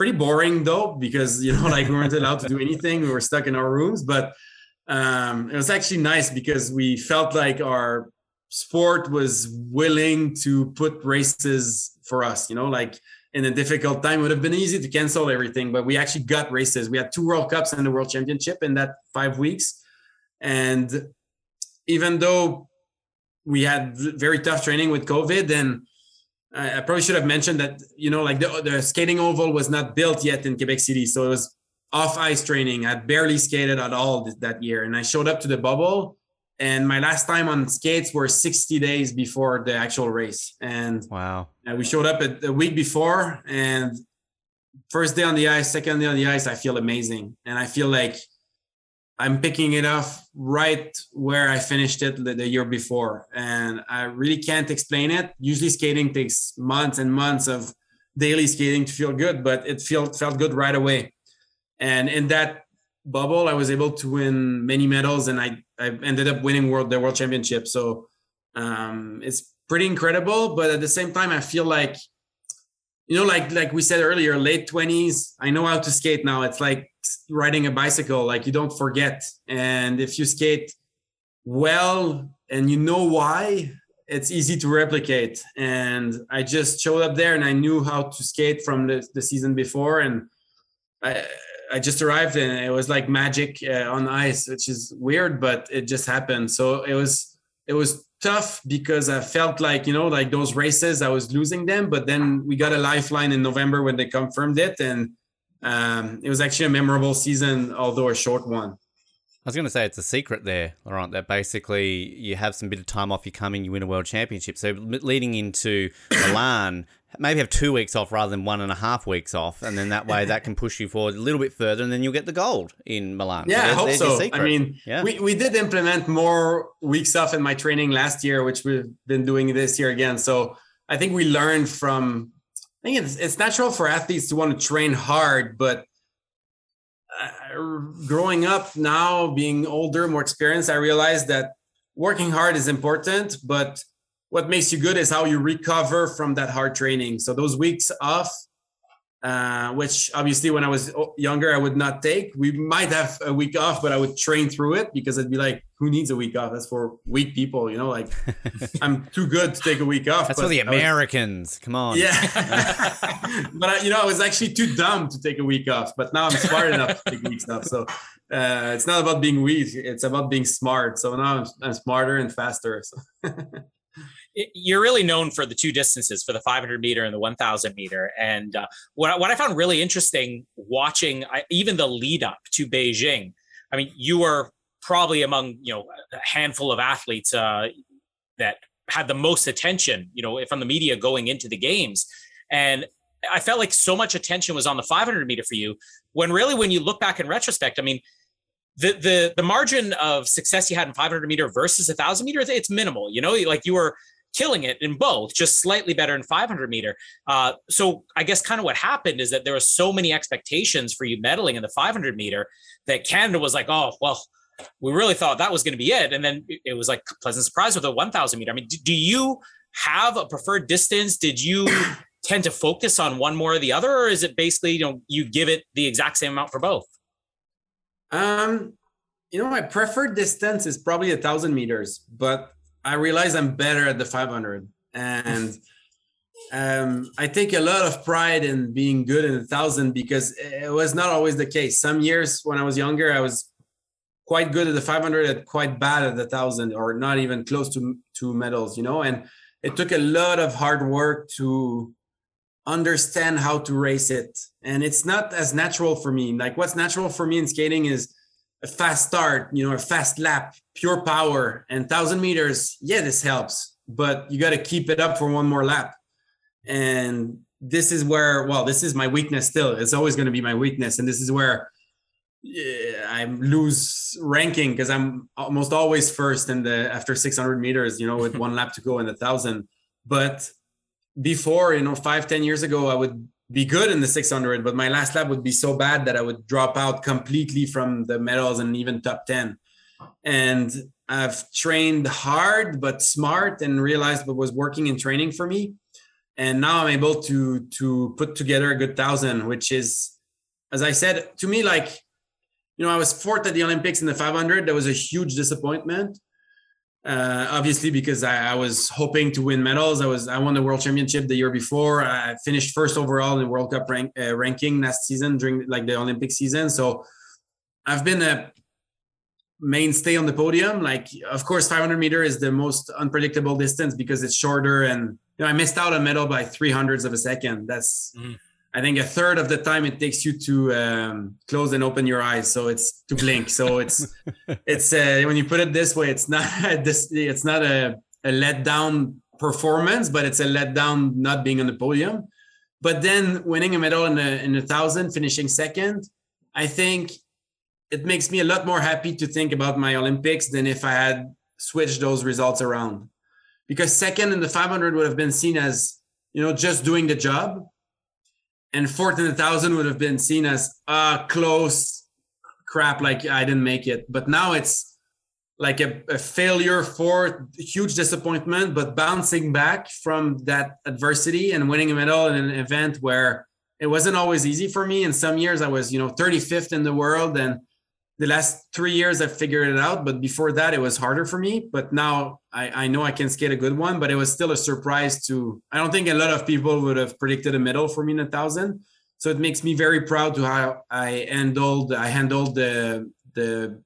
pretty boring though, because you know, (laughs) like we weren't allowed to do anything. We were stuck in our rooms, but um, it was actually nice because we felt like our sport was willing to put races for us. You know, like in a difficult time, it would have been easy to cancel everything, but we actually got races. We had two World Cups and the World Championship in that five weeks, and even though we had very tough training with COVID and I probably should have mentioned that you know like the, the skating oval was not built yet in Quebec City, so it was off ice training. I barely skated at all that year, and I showed up to the bubble. And my last time on skates were 60 days before the actual race. And wow, uh, we showed up a, a week before, and first day on the ice, second day on the ice, I feel amazing, and I feel like I'm picking it off right where I finished it the, the, year before. And I really can't explain it. Usually skating takes months and months of daily skating to feel good, but it felt felt good right away. And in that bubble, I was able to win many medals and I, I ended up winning world the world championship. So um, it's pretty incredible. But at the same time, I feel like you know, like like we said earlier, late twenties. I know how to skate now. It's like riding a bicycle. Like you don't forget, and if you skate well and you know why, it's easy to replicate. And I just showed up there, and I knew how to skate from the, the season before, and I I just arrived, and it was like magic uh, on ice, which is weird, but it just happened. So it was it was tough because I felt like, you know, like those races, I was losing them. But then we got a lifeline in November when they confirmed it. And um, it was actually a memorable season, although a short one. I was going to say it's a secret there, Laurent, that basically you have some bit of time off, you come in, you win a world championship. So leading into (coughs) Milan, maybe have two weeks off rather than one and a half weeks off, and then that way that can push you forward a little bit further, and then you'll get the gold in Milan. Yeah, so I hope so. I mean, yeah. we, we did implement more weeks off in my training last year, which we've been doing this year again. So I think we learned from. I think it's it's natural for athletes to want to train hard, but uh, growing up now, being older, more experienced, I realized that working hard is important, but what makes you good is how you recover from that hard training. So those weeks off, uh, which obviously when I was younger I would not take. We might have a week off, but I would train through it because I'd be like, "Who needs a week off? That's for weak people." You know, like (laughs) I'm too good to take a week off. That's for the Americans. Was, Come on. Yeah, (laughs) (laughs) but I, you know, I was actually too dumb to take a week off. But now I'm smart enough to take weeks off. So uh, it's not about being weak; it's about being smart. So now I'm, I'm smarter and faster. So you're really known for the two distances for the 500 meter and the 1000 meter. And uh, what, what i found really interesting watching I, even the lead up to beijing i mean you were probably among you know a handful of athletes uh, that had the most attention you know from the media going into the games. And i felt like so much attention was on the 500 meter for you when really when you look back in retrospect i mean the the the margin of success you had in 500 meter versus 1000 meter it's minimal you know? Like you were killing it in both, just slightly better in 500 meter. Uh, so I guess kind of what happened is that there were so many expectations for you medaling in the 500 meter that Canada was like, oh well, we really thought that was going to be it, and then it was like pleasant surprise with the 1000 meter. I mean, do you have a preferred distance? Did you (coughs) tend to focus on one more or the other, or is it basically you know you give it the exact same amount for both? Um, you know, my preferred distance is probably a thousand meters, but I realize I'm better at the 500, and (laughs) um, I take a lot of pride in being good in the thousand because it was not always the case. Some years when I was younger, I was quite good at the 500 and quite bad at the thousand, or not even close to to medals, you know. And it took a lot of hard work to understand how to race it, and it's not as natural for me. Like what's natural for me in skating is a fast start, you know, a fast lap, pure power, and thousand meters. Yeah, this helps, but you got to keep it up for one more lap. And this is where, well, this is my weakness still. It's always going to be my weakness, and this is where yeah, I lose ranking because I'm almost always first in the after 600 meters. You know, with (laughs) one lap to go in the thousand. But before, you know, five ten years ago, I would be good in the 600, but my last lap would be so bad that I would drop out completely from the medals and even top 10. And I've trained hard but smart and realized what was working in training for me. and now I'm able to to put together a good thousand, which is, as I said, to me like, you know, I was fourth at the Olympics in the 500. That was a huge disappointment. Uh, obviously, because I, I, was hoping to win medals. I was I won the world championship the year before. I finished first overall in the World Cup rank, uh, ranking last season during like the Olympic season. So I've been a mainstay on the podium. Like, of course, 500 meter is the most unpredictable distance because it's shorter, and you know I missed out a medal by three hundredths of a second. That's mm. I think a third of the time it takes you to um, close and open your eyes, so it's to blink. So it's (laughs) it's uh, when you put it this way, it's not (laughs) this it's not a, a letdown performance, but it's a letdown not being on the podium. But then winning a medal in a in a thousand, finishing second, I think it makes me a lot more happy to think about my Olympics than if I had switched those results around. Because second in the 500 would have been seen as you know just doing the job and fourth a thousand would have been seen as uh close crap like i didn't make it. But now it's like a, a failure for huge disappointment but bouncing back from that adversity and winning a medal in an event where it wasn't always easy for me. In some years i was you know 35th in the world and the last three years I figured it out, but before that it was harder for me. But now I, I know I can skate a good one, but it was still a surprise to I don't think a lot of people would have predicted a medal for me in a thousand. So it makes me very proud to how I handled I handled the the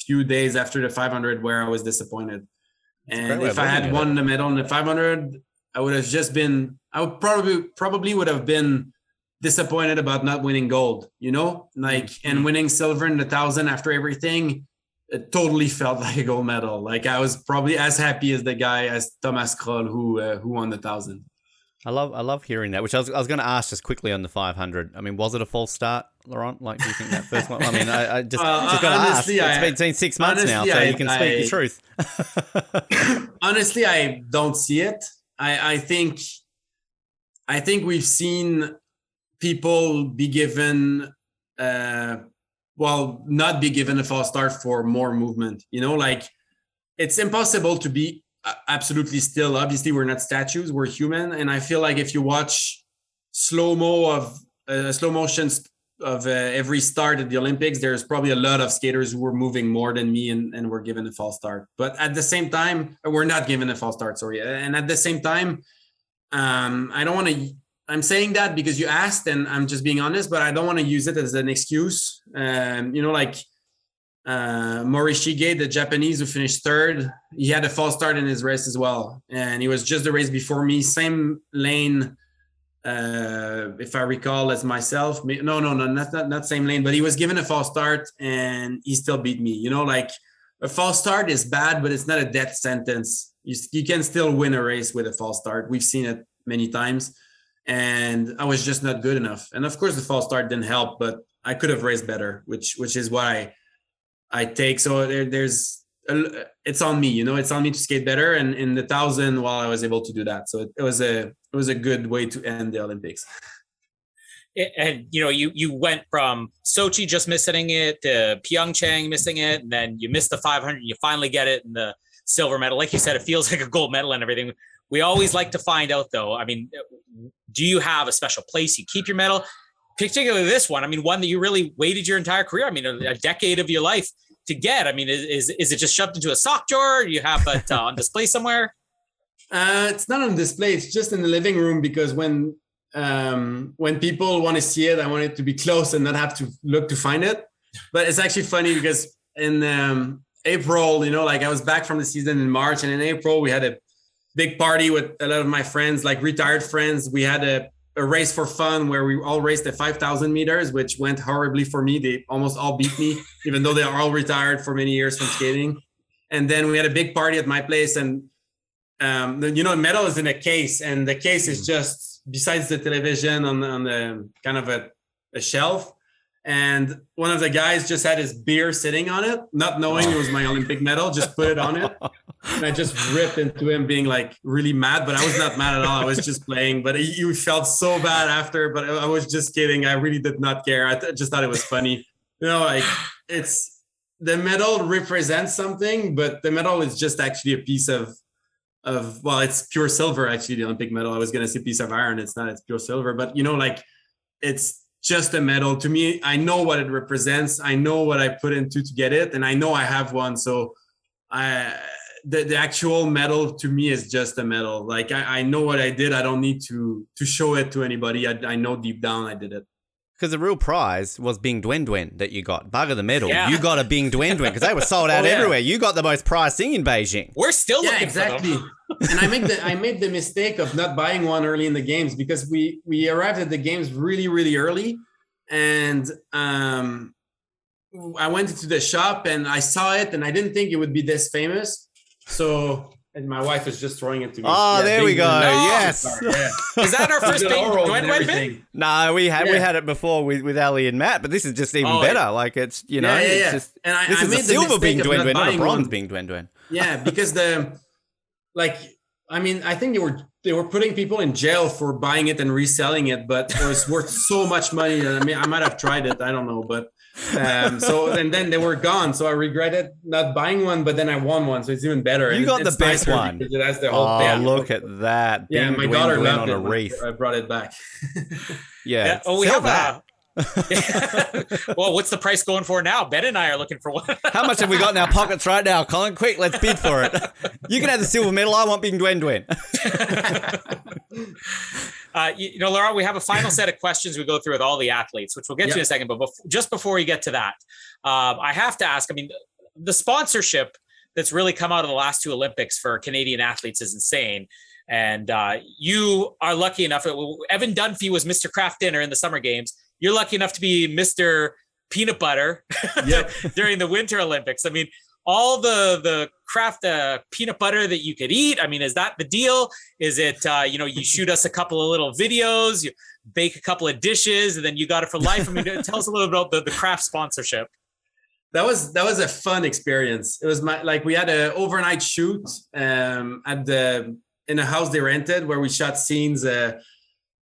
few days after the 500 where I was disappointed. And if I had won the medal in the 500, I would have just been I would probably probably would have been disappointed about not winning gold, you know, like mm-hmm. and winning silver in the thousand after everything. It totally felt (laughs) like a gold medal. Like I was probably as happy as the guy as Thomas Krol who uh, who won the thousand. I love I love hearing that. Which I was, I was going to ask just quickly on the 500. I mean, was it a false start, Laurent? Like, do you think that first one? I mean, I, I just, uh, just got to ask. I, it's been six months honestly, now, so I, you can speak the truth. (laughs) honestly, I don't see it. I I think I think we've seen people be given uh well not be given a false start for more movement you know like it's impossible to be absolutely still. Obviously we're not statues we're human and i feel like if you watch slow mo of uh, slow motions of uh, every start at the olympics there's probably a lot of skaters who were moving more than me and, and were given a false start. But at the same time we're not given a false start sorry. And at the same time um, i don't want to I'm saying that because you asked, and I'm just being honest, but I don't want to use it as an excuse. Um, you know, like uh, Morishige, the Japanese who finished third, he had a false start in his race as well, and he was just the race before me, same lane, uh, if I recall, as myself. No, no, no, not, not not same lane, but he was given a false start, and he still beat me. You know, like a false start is bad, but it's not a death sentence. You, you can still win a race with a false start. We've seen it many times and I was just not good enough. And of course, the false start didn't help, but I could have raced better, which which is why I take. So there, there's a, it's on me, you know, it's on me to skate better. And in the thousand, while well, I was able to do that, so it, it was a it was a good way to end the Olympics. And you know, you you went from Sochi just missing it to Pyeongchang missing it, and then you missed the 500. and You finally get it, and the silver medal. Like you said, it feels like a gold medal and everything. We always like to find out, though. I mean, do you have a special place you keep your medal? Particularly this one. I mean, one that you really waited your entire career. I mean, a, decade of your life to get. I mean, is is, it just shoved into a sock drawer? You have it uh, on display somewhere? (laughs) Uh, it's not on display. It's just in the living room because when um, when people want to see it, I want it to be close and not have to look to find it. But it's actually funny because in um, April, you know, like I was back from the season in March, and in April we had a big party with a lot of my friends, like retired friends. We had a, a race for fun where we all raced at 5,000 meters, which went horribly for me. They almost all beat me, (laughs) even though they are all retired for many years from skating. And then we had a big party at my place, and um, you know, medal is in a case, and the case is just besides the television on, on the kind of a, a shelf and one of the guys just had his beer sitting on it, not knowing it was my (laughs) Olympic medal, just put it on it. And I just ripped into him being like really mad, but I was not mad at all. I was just playing, but you felt so bad after, but I was just kidding. I really did not care. I th- just thought it was funny. You know, like it's the medal represents something, but the medal is just actually a piece of of well, it's pure silver actually. The Olympic medal. I was gonna say piece of iron. It's not. It's pure silver. But you know, like it's just a medal to me. I know what it represents. I know what I put into to get it, and I know I have one. So I the, the actual medal to me is just a medal. Like I, I know what I did. I don't need to to show it to anybody. I, I know deep down I did it. Because the real prize was Bing Dwen Dwen that you got. Bugger the medal. Yeah. You got a Bing Dwen Dwen because they were sold out (laughs) Oh, yeah. everywhere. You got the most prized thing in Beijing. We're still yeah, looking exactly. for them. (laughs) and I made the I made the mistake of not buying one early in the games because we we arrived at the games really really early, and um, I went into the shop and I saw it and I didn't think it would be this famous. So and my wife is just throwing it to me. Oh, there we Bing go. Bong. Yes. Yeah. Is that our first The big oral Dwen and Dwen. No, we had we had it before with, with Ali and Matt, but this is just even Oh, better. Like it's you know, Yeah, yeah, it's just And I- this I is a the silver mistake Bing of Dwen not Dwen, not a bronze one. Bing Dwen Dwen. Yeah, because the like I mean, I think they were they were putting people in jail for buying it and reselling it, but it was worth so much money. I mean, I might have tried it. I don't know, but um, so and then they were gone. So I regretted not buying one, but then I won one, so it's even better. You And got the best one. because it has the whole Oh, thing. look at that! Yeah, Bing my Dwen daughter Dwen loved on it. a when reef. I brought it back. Yeah. (laughs) Yeah. Oh, we sell have that. a. (laughs) well, what's the price going for now? Ben and I are looking for one. How much have we got in our pockets right now, Colin? Quick, let's bid for it. You can have the silver medal. I want Bing Dwen Dwen. Uh, you, you know, Laurent, we have a final set of (clears throat) questions we go through with all the athletes, which we'll get to in a second. But just before we get to that, um, I have to ask. I mean, the sponsorship that's really come out of the last two Olympics for Canadian athletes is insane. And uh, you are lucky enough. Evan Dunfee was Mr. Kraft Dinner in the Summer Games. You're lucky enough to be Mr. Peanut Butter (laughs) Yep. during the Winter Olympics. I mean, all the the Kraft uh, peanut butter that you could eat. I mean, is that the deal? Is it uh, you know you (laughs) shoot us a couple of little videos, you bake a couple of dishes, and then you got it for life? I mean, (laughs) tell us a little about the, the Kraft sponsorship. that was that was a fun experience. It was my like we had an overnight shoot um, at the in a house they rented where we shot scenes. Uh,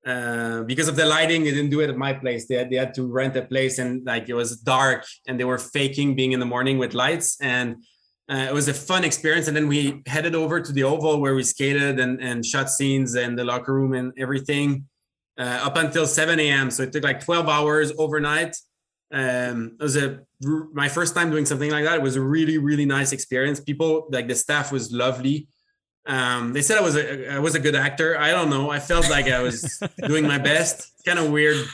uh, because of the lighting, they didn't do it at my place. They had, they had to rent a place, and like it was dark, and they were faking being in the morning with lights, and uh, it was a fun experience. And then we headed over to the oval where we skated and and shot scenes and the locker room and everything uh, up until 7 a.m. So it took like 12 hours overnight um it was a my first time doing something like that it was a really really nice experience people like the staff was lovely um they said i was a i was a good actor. I don't know. I felt like i was (laughs) doing my best. Kind of weird.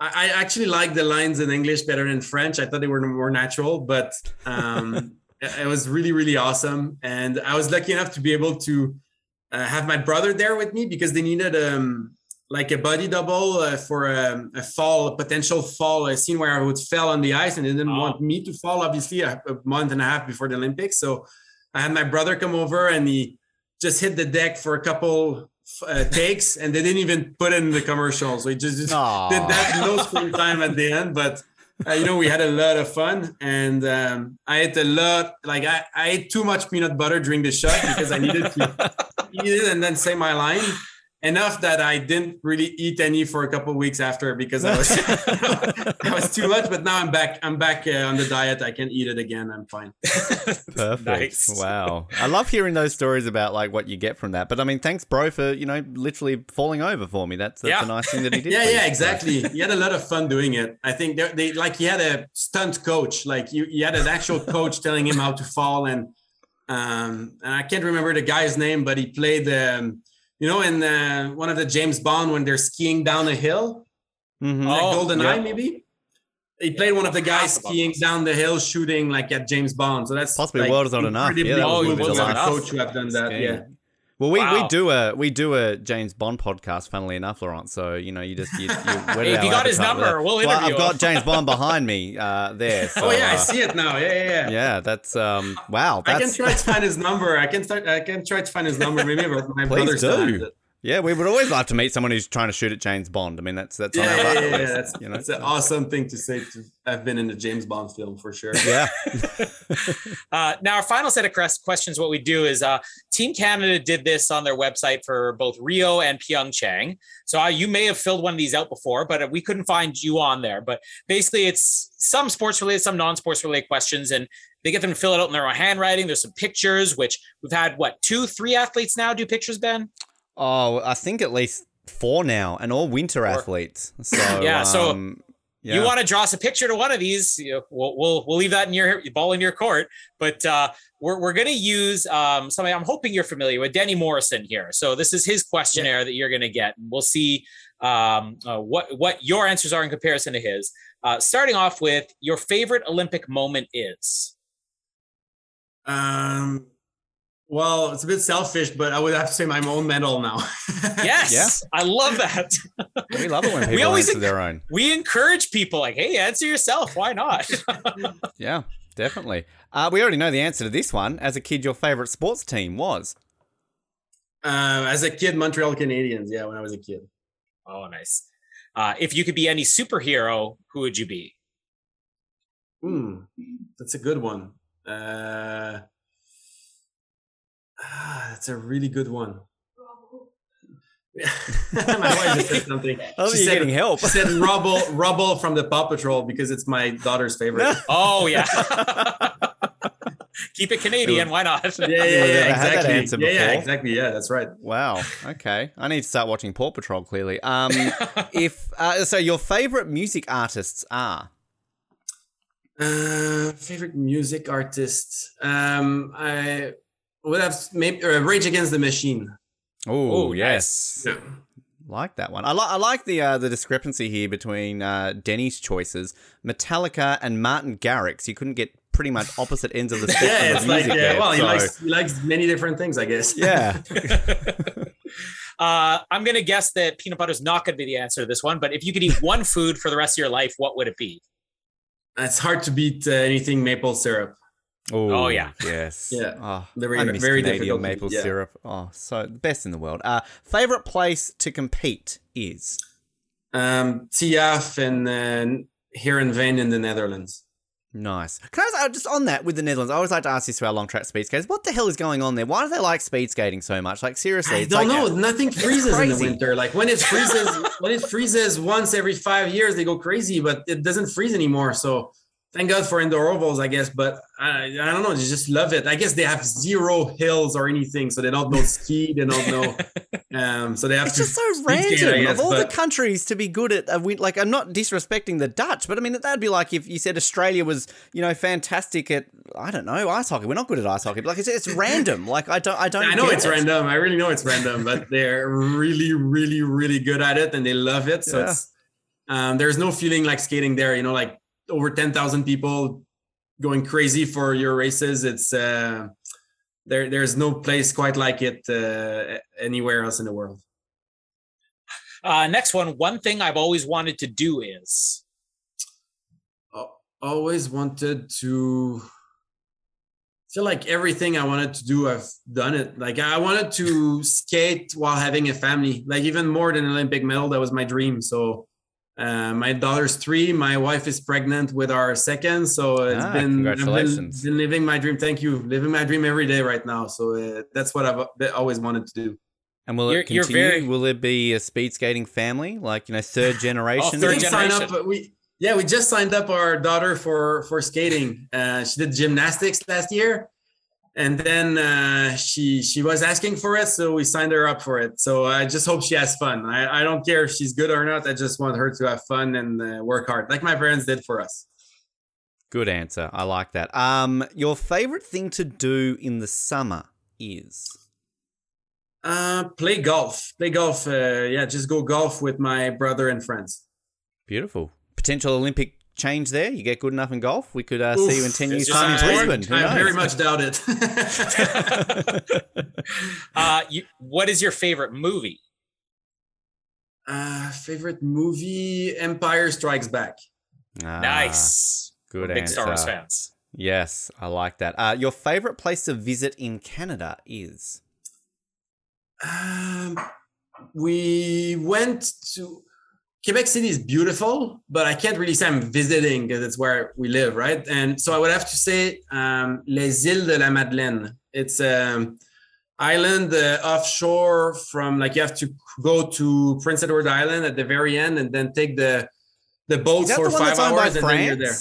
I, I actually like the lines in english better than french. I thought they were more natural but um (laughs) it it was really really awesome. And i was lucky enough to be able to uh, have my brother there with me because they needed um like a body double uh, for a, a fall, a potential fall, a scene where I would fell on the ice and they didn't Oh. want me to fall, obviously, a, a month and a half before the Olympics. So I had my brother come over and he just hit the deck for a couple uh, takes and they didn't even put in the commercial. So he just, just did that, no screen time at the end. But, uh, you know, we had a lot of fun and um, I ate a lot, like I, I ate too much peanut butter during the shot because I needed to (laughs) eat it and then say my line enough that I didn't really eat any for a couple of weeks after because I was (laughs) (laughs) that was too much. But now I'm back. I'm back uh, on the diet. I can eat it again. I'm fine. (laughs) Perfect. Nice. Wow. I love hearing those stories about like what you get from that. But I mean, thanks, bro, for you know literally falling over for me. That's that's Yeah. a nice thing that he did. Yeah, yeah, exactly. He had a lot of fun doing it. I think they, they like he had a stunt coach. Like you, he had an actual coach telling him how to fall, and um, and I can't remember the guy's name, but he played. Um, you know, in uh, one of the James Bond when they're skiing down a hill. Mhm. Oh, like Golden yeah. Eye, maybe. He played one of the guys skiing down the hill, shooting like at James Bond. So that's Possibly like, World Not Enough. incredibly Yeah, that was cool World is to have a Enough. coach who have done that. Skiing. Yeah. Well, we, we do a we do a James Bond podcast. Funnily enough, Laurent. So you know, you just you, you (laughs) if you got his number, that. we'll Well, interview I've got. James Bond (laughs) behind me uh, there. So, Oh yeah, I uh, see it now. Yeah, yeah, yeah. Yeah, that's um. Wow, I can that's try to find his number. I can start. I can try to find his number. Maybe but my (laughs) Please brother still do. has it. Yeah. We would always like to meet someone who's trying to shoot at James Bond. I mean, that's that's on Yeah, our yeah, yeah, list, yeah. That's, you know. that's an awesome thing to say. To have been in a James Bond film for sure. Yeah. (laughs) (laughs) Uh, now, our final set of questions, what we do is uh, Team Canada did this on their website for both Rio and Pyeongchang. So uh, you may have filled one of these out before, but we couldn't find you on there. But basically, it's some sports related, some non sports related questions. And they get them to fill it out in their own handwriting. There's some pictures, which we've had what two, three athletes now do pictures, Ben. Oh, I think at least four now, and all winter athletes. (laughs) So Yeah, so um, yeah. You want to draw us a picture to one of these? You know, we'll, we'll we'll leave that in your ball in your court. But uh, we're we're going to use um, something I'm hoping you're familiar with, Denny Morrison here. So this is his questionnaire that you're going to get. and We'll see um, uh, what what your answers are in comparison to his. Uh, starting off with your favorite Olympic moment is. Um, well, it's a bit selfish, but I would have to say my own medal now. (laughs) Yes, Yeah. I love that. we love it when people We always answer enc- their own. we encourage people like, hey, answer yourself. Why not? (laughs) Yeah, definitely. Uh, we already know the answer to this one. As a kid, your favorite sports team was. Um, as a kid, Montreal Canadiens. Yeah, when I was a kid. oh, nice. Uh, if you could be any superhero, who would you be? Hmm, that's a good one. Uh, ah, that's a really good one. (laughs) My wife just said something. (laughs) Oh, She you're said- getting help. She said (laughs) rubble, rubble from the Paw Patrol because it's my daughter's favorite. Oh yeah. Keep it Canadian. Why not? Yeah, yeah, yeah, exactly. yeah, yeah, exactly. Yeah, that's right. Wow. Okay. I need to start watching Paw Patrol. Clearly. Um, if uh, so, your favorite music artists are. Uh, favorite music artists. Um, I would have maybe uh, Rage Against the Machine. Oh, yes. Yeah. Like that one. I, li- I like the uh, the discrepancy here between uh, Denny's choices, Metallica and Martin Garrix. You couldn't get pretty much (laughs) opposite ends of the spectrum Yeah, of it's like music yeah. there, Well, he likes he likes many different things, I guess. yeah. (laughs) (laughs) Uh, I'm gonna guess that peanut butter is not gonna be the answer to this one. But if you could eat one food for the rest of your life, what would it be? It's hard to beat uh, anything maple syrup. Oh, yeah. Yes. (laughs) Yeah. Oh, Very- I miss very Canadian difficult maple yeah. syrup. Oh, so the best in the world. Uh, favorite place to compete is. Um, Thialf and uh, Heerenveen in the Netherlands. Nice. Can I ask, uh, just on that with the Netherlands? I always like to ask this to our long track speed skaters. What the hell is going on there? Why do they like speed skating so much? Like seriously, I don't like, know. Nothing freezes in the winter. Like when it freezes, when it freezes once every five years, they go crazy. But it doesn't freeze anymore. So thank God for indoor ovals, I guess. But I, I don't know. They just love it. I guess they have zero hills or anything, so they don't know (laughs) ski. They don't know. Um, so they have It's to just so speed skate, random. guess, of all the countries to be good at a win, like I'm not disrespecting the Dutch, but I mean that'd be like if you said Australia was, you know, fantastic at I don't know ice hockey. We're not good at ice hockey. But like it's, it's (laughs) random. Like I don't, I don't. I know it's it. random. I really know it's random, but (laughs) they're really, really, really good at it, and they love it. So Yeah. it's um, there's no feeling like skating there. You know, like over ten thousand people going crazy for your races. It's uh, there. There's no place quite like it uh, anywhere else in the world. Uh, next one. One thing I've always wanted to do is. Al- Always wanted to feel like everything I wanted to do, I've done it. Like I wanted to skate while having a family, like even more than an Olympic medal. That was my dream. So uh, my daughter's three. My wife is pregnant with our second. So it's Ah, been, I've been, been living my dream. Thank you. Living my dream every day right now. So uh, that's what I've always wanted to do. And will You're- it continue? very- Will it be a speed skating family, like you know, (laughs) third generation? third we sign generation. up. We yeah, we just signed up our daughter for for skating. Uh, she did gymnastics last year, and then uh, she she was asking for it, so we signed her up for it. So I just hope she has fun. I, I don't care if she's good or not. I just want her to have fun and uh, work hard, like my parents did for us. Good answer. I like that. Um, your favorite thing to do in the summer is. Uh, play golf. Play golf. Uh, yeah, just go golf with my brother and friends. Beautiful. Potential Olympic change there. You get good enough in golf. We could uh, see you in 10 years' just time in Brisbane. Who I very much doubt it. (laughs) Uh, you, what is your favorite movie? uh, favorite movie: Empire Strikes Back. Ah, nice. Good Big answer. Star Wars fans. Yes, I like that. Uh, your favorite place to visit in Canada is? Um, we went to Quebec City is beautiful, but I can't really say I'm visiting because it's where we live, right? And so I would have to say um, Les Îles de la Madeleine. It's an island uh, offshore from like you have to go to Prince Edward Island at the very end and then take the the boat for the five that's owned by hours and then you're there.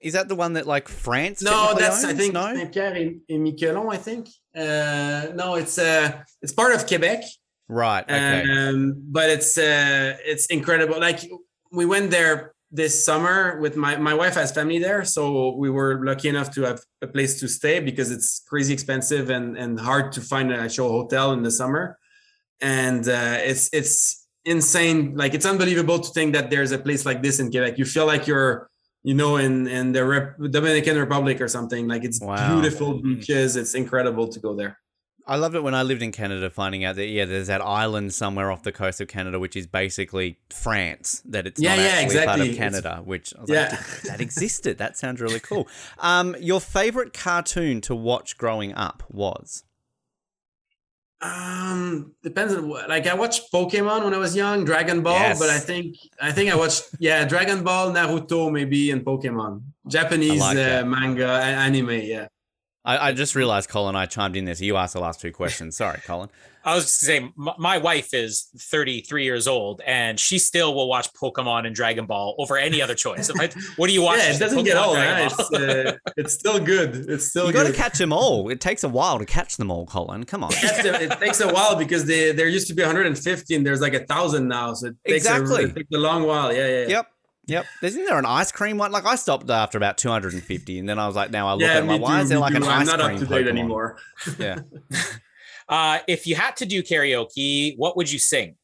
Is that the one that like France? No, that's I think no. Saint-Pierre et, et Miquelon. I think. Uh, no, it's uh, it's part of Quebec. Right. Okay. Um, but it's uh, it's incredible. Like we went there this summer with my my wife has family there, so we were lucky enough to have a place to stay because it's crazy expensive and and hard to find an actual hotel in the summer. And uh, it's it's insane. Like it's unbelievable to think that there's a place like this in Quebec. You feel like you're you know in in the Rep- Dominican Republic or something. Like it's Wow. beautiful beaches. It's incredible to go there. I loved it when I lived in Canada, finding out that yeah, there's that island somewhere off the coast of Canada, which is basically France. That it's Yeah, not yeah, actually part exactly. of It's- Canada. Which I was Yeah. like, that existed. That sounds really cool. Um, your favorite cartoon to watch growing up was? Um, depends on what. Like I watched Pokemon when I was young, Dragon Ball, Yes. but I think I think I watched yeah Dragon Ball, Naruto, maybe, and Pokemon. Japanese like uh, manga, anime. Yeah. I, I just realized, Colin, I chimed in there, so you asked the last two questions. Sorry, Colin. I was just saying, m- my wife is 33 years old, and she still will watch Pokemon and Dragon Ball over any other choice. I- what do you watch? yeah, it doesn't get old. Dragon Huh? Ball. It's uh, it's still good. It's still good. You got to catch them all. It takes a while to catch them all, Colin. Come on. Yes, it it takes a while because they there used to be 150 and there's like a thousand now. So it takes Exactly. A, it takes a long while. Yeah, yeah. yeah. Yep. Yep. Isn't there an ice cream one? Like I stopped after about 250, and then I was like, now I look Yeah, at it, me I'm like, why too, is there me like an too. ice I'm not cream up to date Pokemon? anymore. (laughs) Yeah. (laughs) Uh, if you had to do karaoke, what would you sing?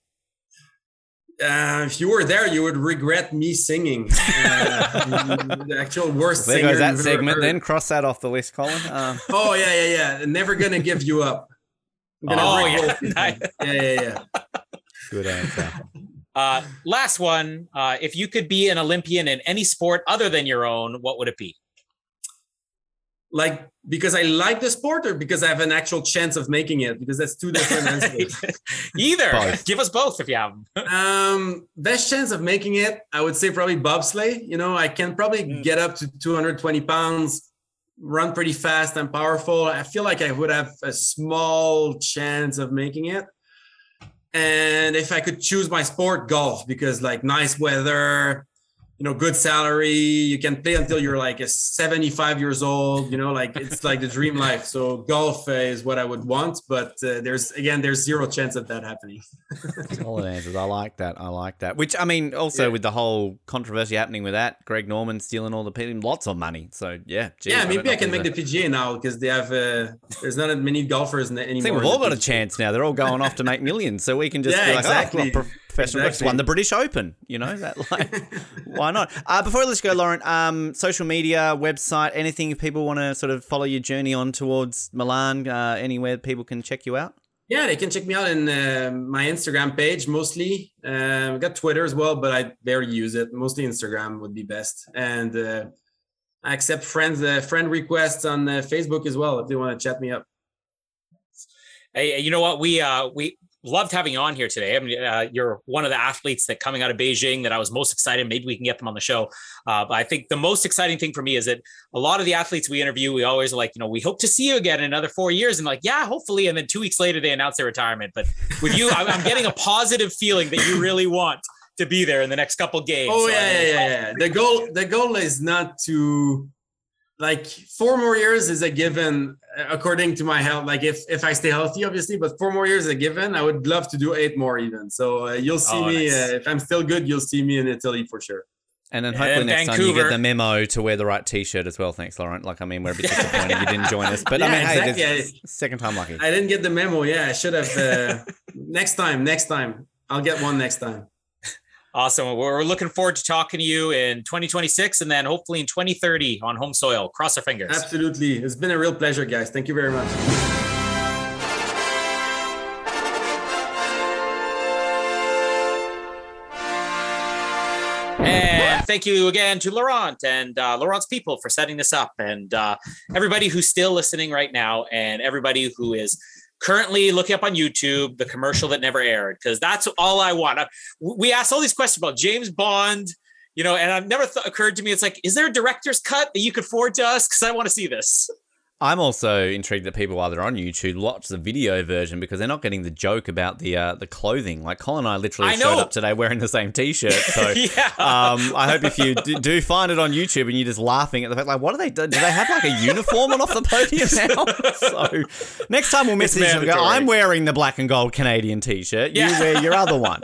Uh, if you were there, you would regret me singing. Uh, (laughs) the actual worst There singer goes that you've segment. heard. Then cross that off the list, Colin. Um, Oh yeah, yeah, yeah. Never gonna give you up. I'm gonna Oh, yeah. yeah, yeah, yeah. good answer. Uh, last one. Uh, if you could be an Olympian in any sport other than your own, what would it be? Like because I like the sport, or because I have an actual chance of making it. Because that's two different (laughs) answers. Either. Both. Give us both if you have them. (laughs) um, best chance of making it, I would say probably bobsleigh. You know, I can probably Mm. get up to 220 pounds, run pretty fast and powerful. I feel like I would have a small chance of making it. And if I could choose my sport, golf, because like nice weather, you know, good salary, you can play until you're like a 75 years old, you know, like it's like the dream life. So golf uh, is what I would want, but uh, there's again, there's zero chance of that happening. (laughs) Solid answers. I like that. I like that. Which I mean, also Yeah. with the whole controversy happening with that, Greg Norman stealing all the people, lots of money. So yeah, gee, yeah, maybe know I can make there's the PGA now because they have uh, there's not many golfers (laughs) in the, a- anymore. I think we've all got a chance now. They're all going off to make millions, so we can just Yeah, like, exactly. oh, professional golf. Exactly. won the British Open. You know that? Like, (laughs) why not? Uh, before we let's go, Laurent, um, social media, website, anything if people want to sort of follow your journey on towards Milan, uh, anywhere people can check you out. Yeah, they can check me out in uh, my Instagram page mostly. Um, I got Twitter as well, but I barely use it. Mostly Instagram would be best. And uh, I accept friends, uh, friend requests on uh, Facebook as well if they want to chat me up. Hey, you know what? We uh, we loved having you on here today. I mean, uh, you're one of the athletes that coming out of Beijing that I was most excited. Maybe we can get them on the show. Uh, but I think the most exciting thing for me is that a lot of the athletes we interview, we always are like, you know, we hope to see you again in another four years, and like, yeah, hopefully. And then two weeks later, they announce their retirement. But with you, I'm, I'm getting a positive feeling that you really want to be there in the next couple games. Oh So, I yeah, mean, yeah, yeah, yeah. The goal, the goal is not to like four more years is a given uh, according to my health. Like if if I stay healthy, obviously, but four more years is a given. I would love to do eight more even. So uh, you'll see Oh, me nice. uh, if I'm still good. You'll see me in Italy for sure. And then And hopefully next time you get the memo to wear the right T-shirt as well. Thanks, Laurent. Like, I mean, we're a bit (laughs) disappointed you didn't join us, but I Yeah, mean, hey, exactly. this second time lucky. I didn't get the memo. Yeah, I should have. Uh, (laughs) next time, next time, I'll get one next time. Awesome. We're looking forward to talking to you in 2026 and then hopefully in 2030 on home soil. Cross our fingers. Absolutely, it's been a real pleasure, guys. Thank you very much. And thank you again to Laurent and uh, Laurent's people for setting this up, and uh, everybody who's still listening right now, and everybody who is currently looking up on YouTube the commercial that never aired, because that's all I want. We asked all these questions about James Bond, you know, and I've never th- occurred to me. It's like, is there a director's cut that you could forward to us? Because I want to see this. I'm also intrigued that people, while they're on YouTube, watch the video version because they're not getting the joke about the uh, the clothing. Like Colin and I literally I showed up today wearing the same T-shirt. (laughs) So Yeah. um, I hope if you do, do find it on YouTube and you're just laughing at the fact, like, what do they do? Do they have like a uniform on off the podium (laughs) now? (laughs) so next time we'll message and Go. I'm wearing the black and gold Canadian T-shirt. You Yeah. wear your other one.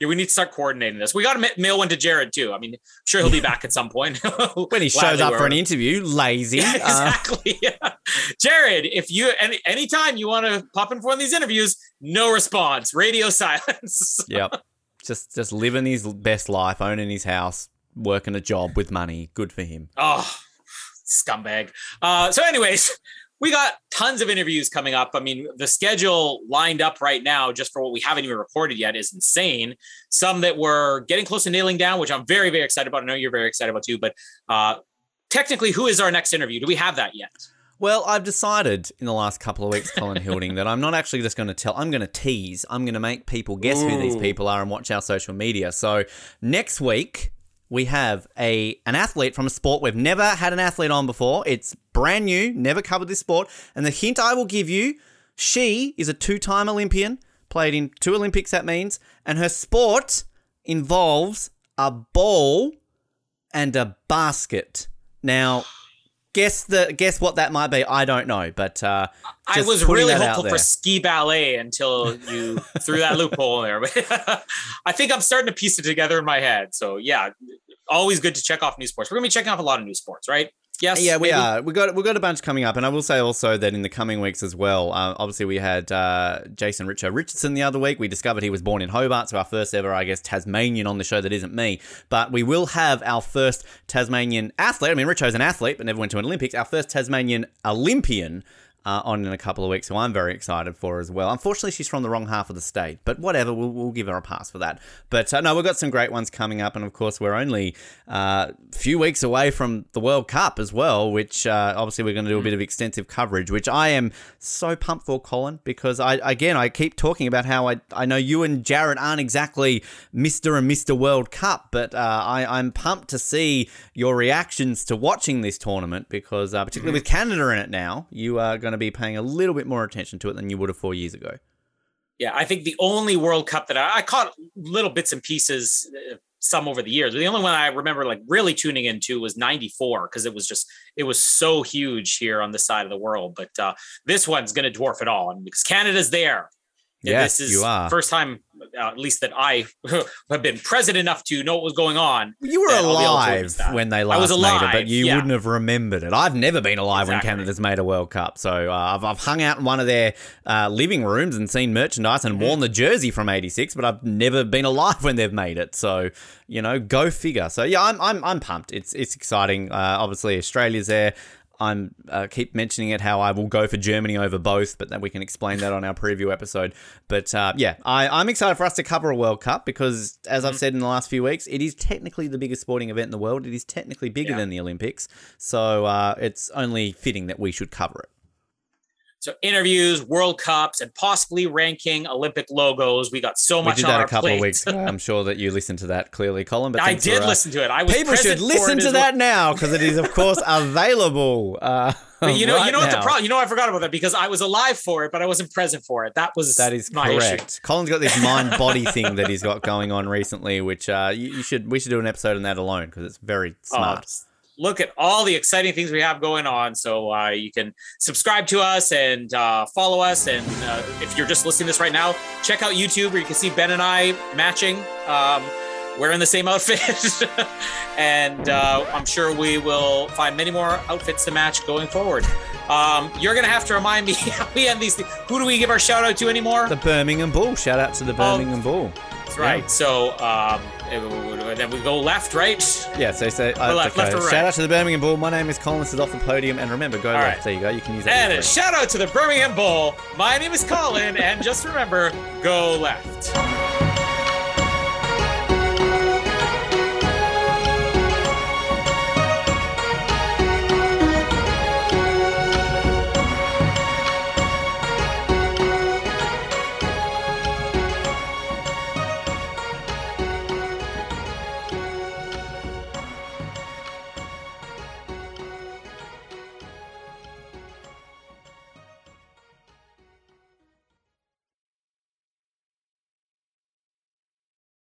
Yeah, we need to start coordinating this. We got to mail one to Jared too. I mean, I'm sure he'll be back at some point (laughs) When he shows up for an interview, lazy. Yeah, (laughs) Uh, exactly. (laughs) Yeah. Jared, if you any anytime you want to pop in for one of these interviews, no response, radio silence. Yep. Just just living his best life, owning his house, working a job with money. Good for him. Oh, scumbag. Uh, so, anyways, we got tons of interviews coming up. I mean, the schedule lined up right now, just for what we haven't even recorded yet, is insane. Some that we're getting close to nailing down, which I'm very, very excited about. I know you're very excited about too. But uh, technically, who is our next interview? Do we have that yet? Well, I've decided in the last couple of weeks, Colin Hilding, that I'm not actually just going to tell. I'm going to tease. I'm going to make people guess who these people are and watch our social media. So next week we have a an athlete from a sport we've never had an athlete on before. It's brand new, never covered this sport. And the hint I will give you, she is a two-time Olympian, played in two Olympics. That means, and her sport involves a ball and a basket. Now, guess the guess what that might be. I don't know, but uh, I was really hopeful for ski ballet until you threw that loophole in there. (laughs) I think I'm starting to piece it together in my head. So yeah, always good to check off new sports. We're gonna be checking off a lot of new sports, right? Yes. Yeah, we maybe? are. We got we got a bunch coming up, and I will say also that in the coming weeks as well. Uh, obviously, we had uh, Jason Richo Richardson the other week. We discovered he was born in Hobart, so our first ever, I guess, Tasmanian on the show that isn't me. But we will have our first Tasmanian athlete. I mean, Richo's an athlete, but never went to an Olympics. Our first Tasmanian Olympian. Uh, on in a couple of weeks, so I'm very excited for as well. Unfortunately, she's from the wrong half of the state, but whatever, we'll, we'll give her a pass for that. But uh, no, we've got some great ones coming up, and of course, we're only uh, a few weeks away from the World Cup as well, which uh, obviously we're going to do a bit of extensive coverage, which I am so pumped for, Colin, because I again I keep talking about how I I know you and Jared aren't exactly Mister and Mister World Cup, but uh, I I'm pumped to see your reactions to watching this tournament because uh, particularly with Canada in it now, you are going to be paying a little bit more attention to it than you would have four years ago. Yeah, I think the only World Cup that I, I caught little bits and pieces, uh, some over the years. But the only one I remember like really tuning into was '94 because it was just it was so huge here on this side of the world. But uh, this one's going to dwarf it all, and because Canada's there. Yes, this is you are. first time, uh, at least that I (laughs) have been present enough to know what was going on. You were that I'll be able to alive when they I last was made it, but you yeah. wouldn't have remembered it. I've never been alive when Canada's made a World Cup, so uh, I've, I've hung out in one of their uh, living rooms and seen merchandise and Mm-hmm. worn the jersey from '86, but I've never been (laughs) alive when they've made it. So you know, go figure. So yeah, I'm I'm, I'm pumped. It's it's exciting. Uh, obviously, Australia's there. I'm uh, keep mentioning it how I will go for Germany over both, but then we can explain that on our preview episode. But uh, yeah, I, I'm excited for us to cover a World Cup because, as. I've said in the last few weeks, it is technically the biggest sporting event in the world. It is technically bigger Yeah. than the Olympics, so uh, it's only fitting that we should cover it. So interviews, World Cups, and possibly ranking Olympic logos. We got so much. We much did on that our a couple plate. of weeks ago. I'm sure that you listened to that clearly, Colin. But I did for, uh, listen to it. I was People should listen to that well. now because it is, of course, (laughs) available. Uh, But you know, right you know what the problem. You know, I forgot about that because I was alive for it, but I wasn't present for it. That was That is my issue. correct. Colin's got this mind body (laughs) thing that he's got going on recently, which uh, you, you should we should do an episode on that alone because it's very Oh, smart. Look at all the exciting things we have going on. So uh, you can subscribe to us and uh, follow us. And uh, if you're just listening to this right now, check out YouTube where you can see Ben and I matching. Um, wearing the same outfit. (laughs) and uh, I'm sure we will find many more outfits to match going forward. Um, you're going to have to remind me (laughs) how we end these things. Who do we give our shout out to anymore? The Birmingham Bull. Shout out to the Oh. Birmingham Bull. That's right. So um, then we go left, right? Yeah, so say uh, left- left or right? Shout out to the Birmingham Bull. My name is Colin. This is off the podium, and remember, go All left. right. There you go. You can use that. And a shout out to the Birmingham Bull. My name is Colin, and just remember, go left.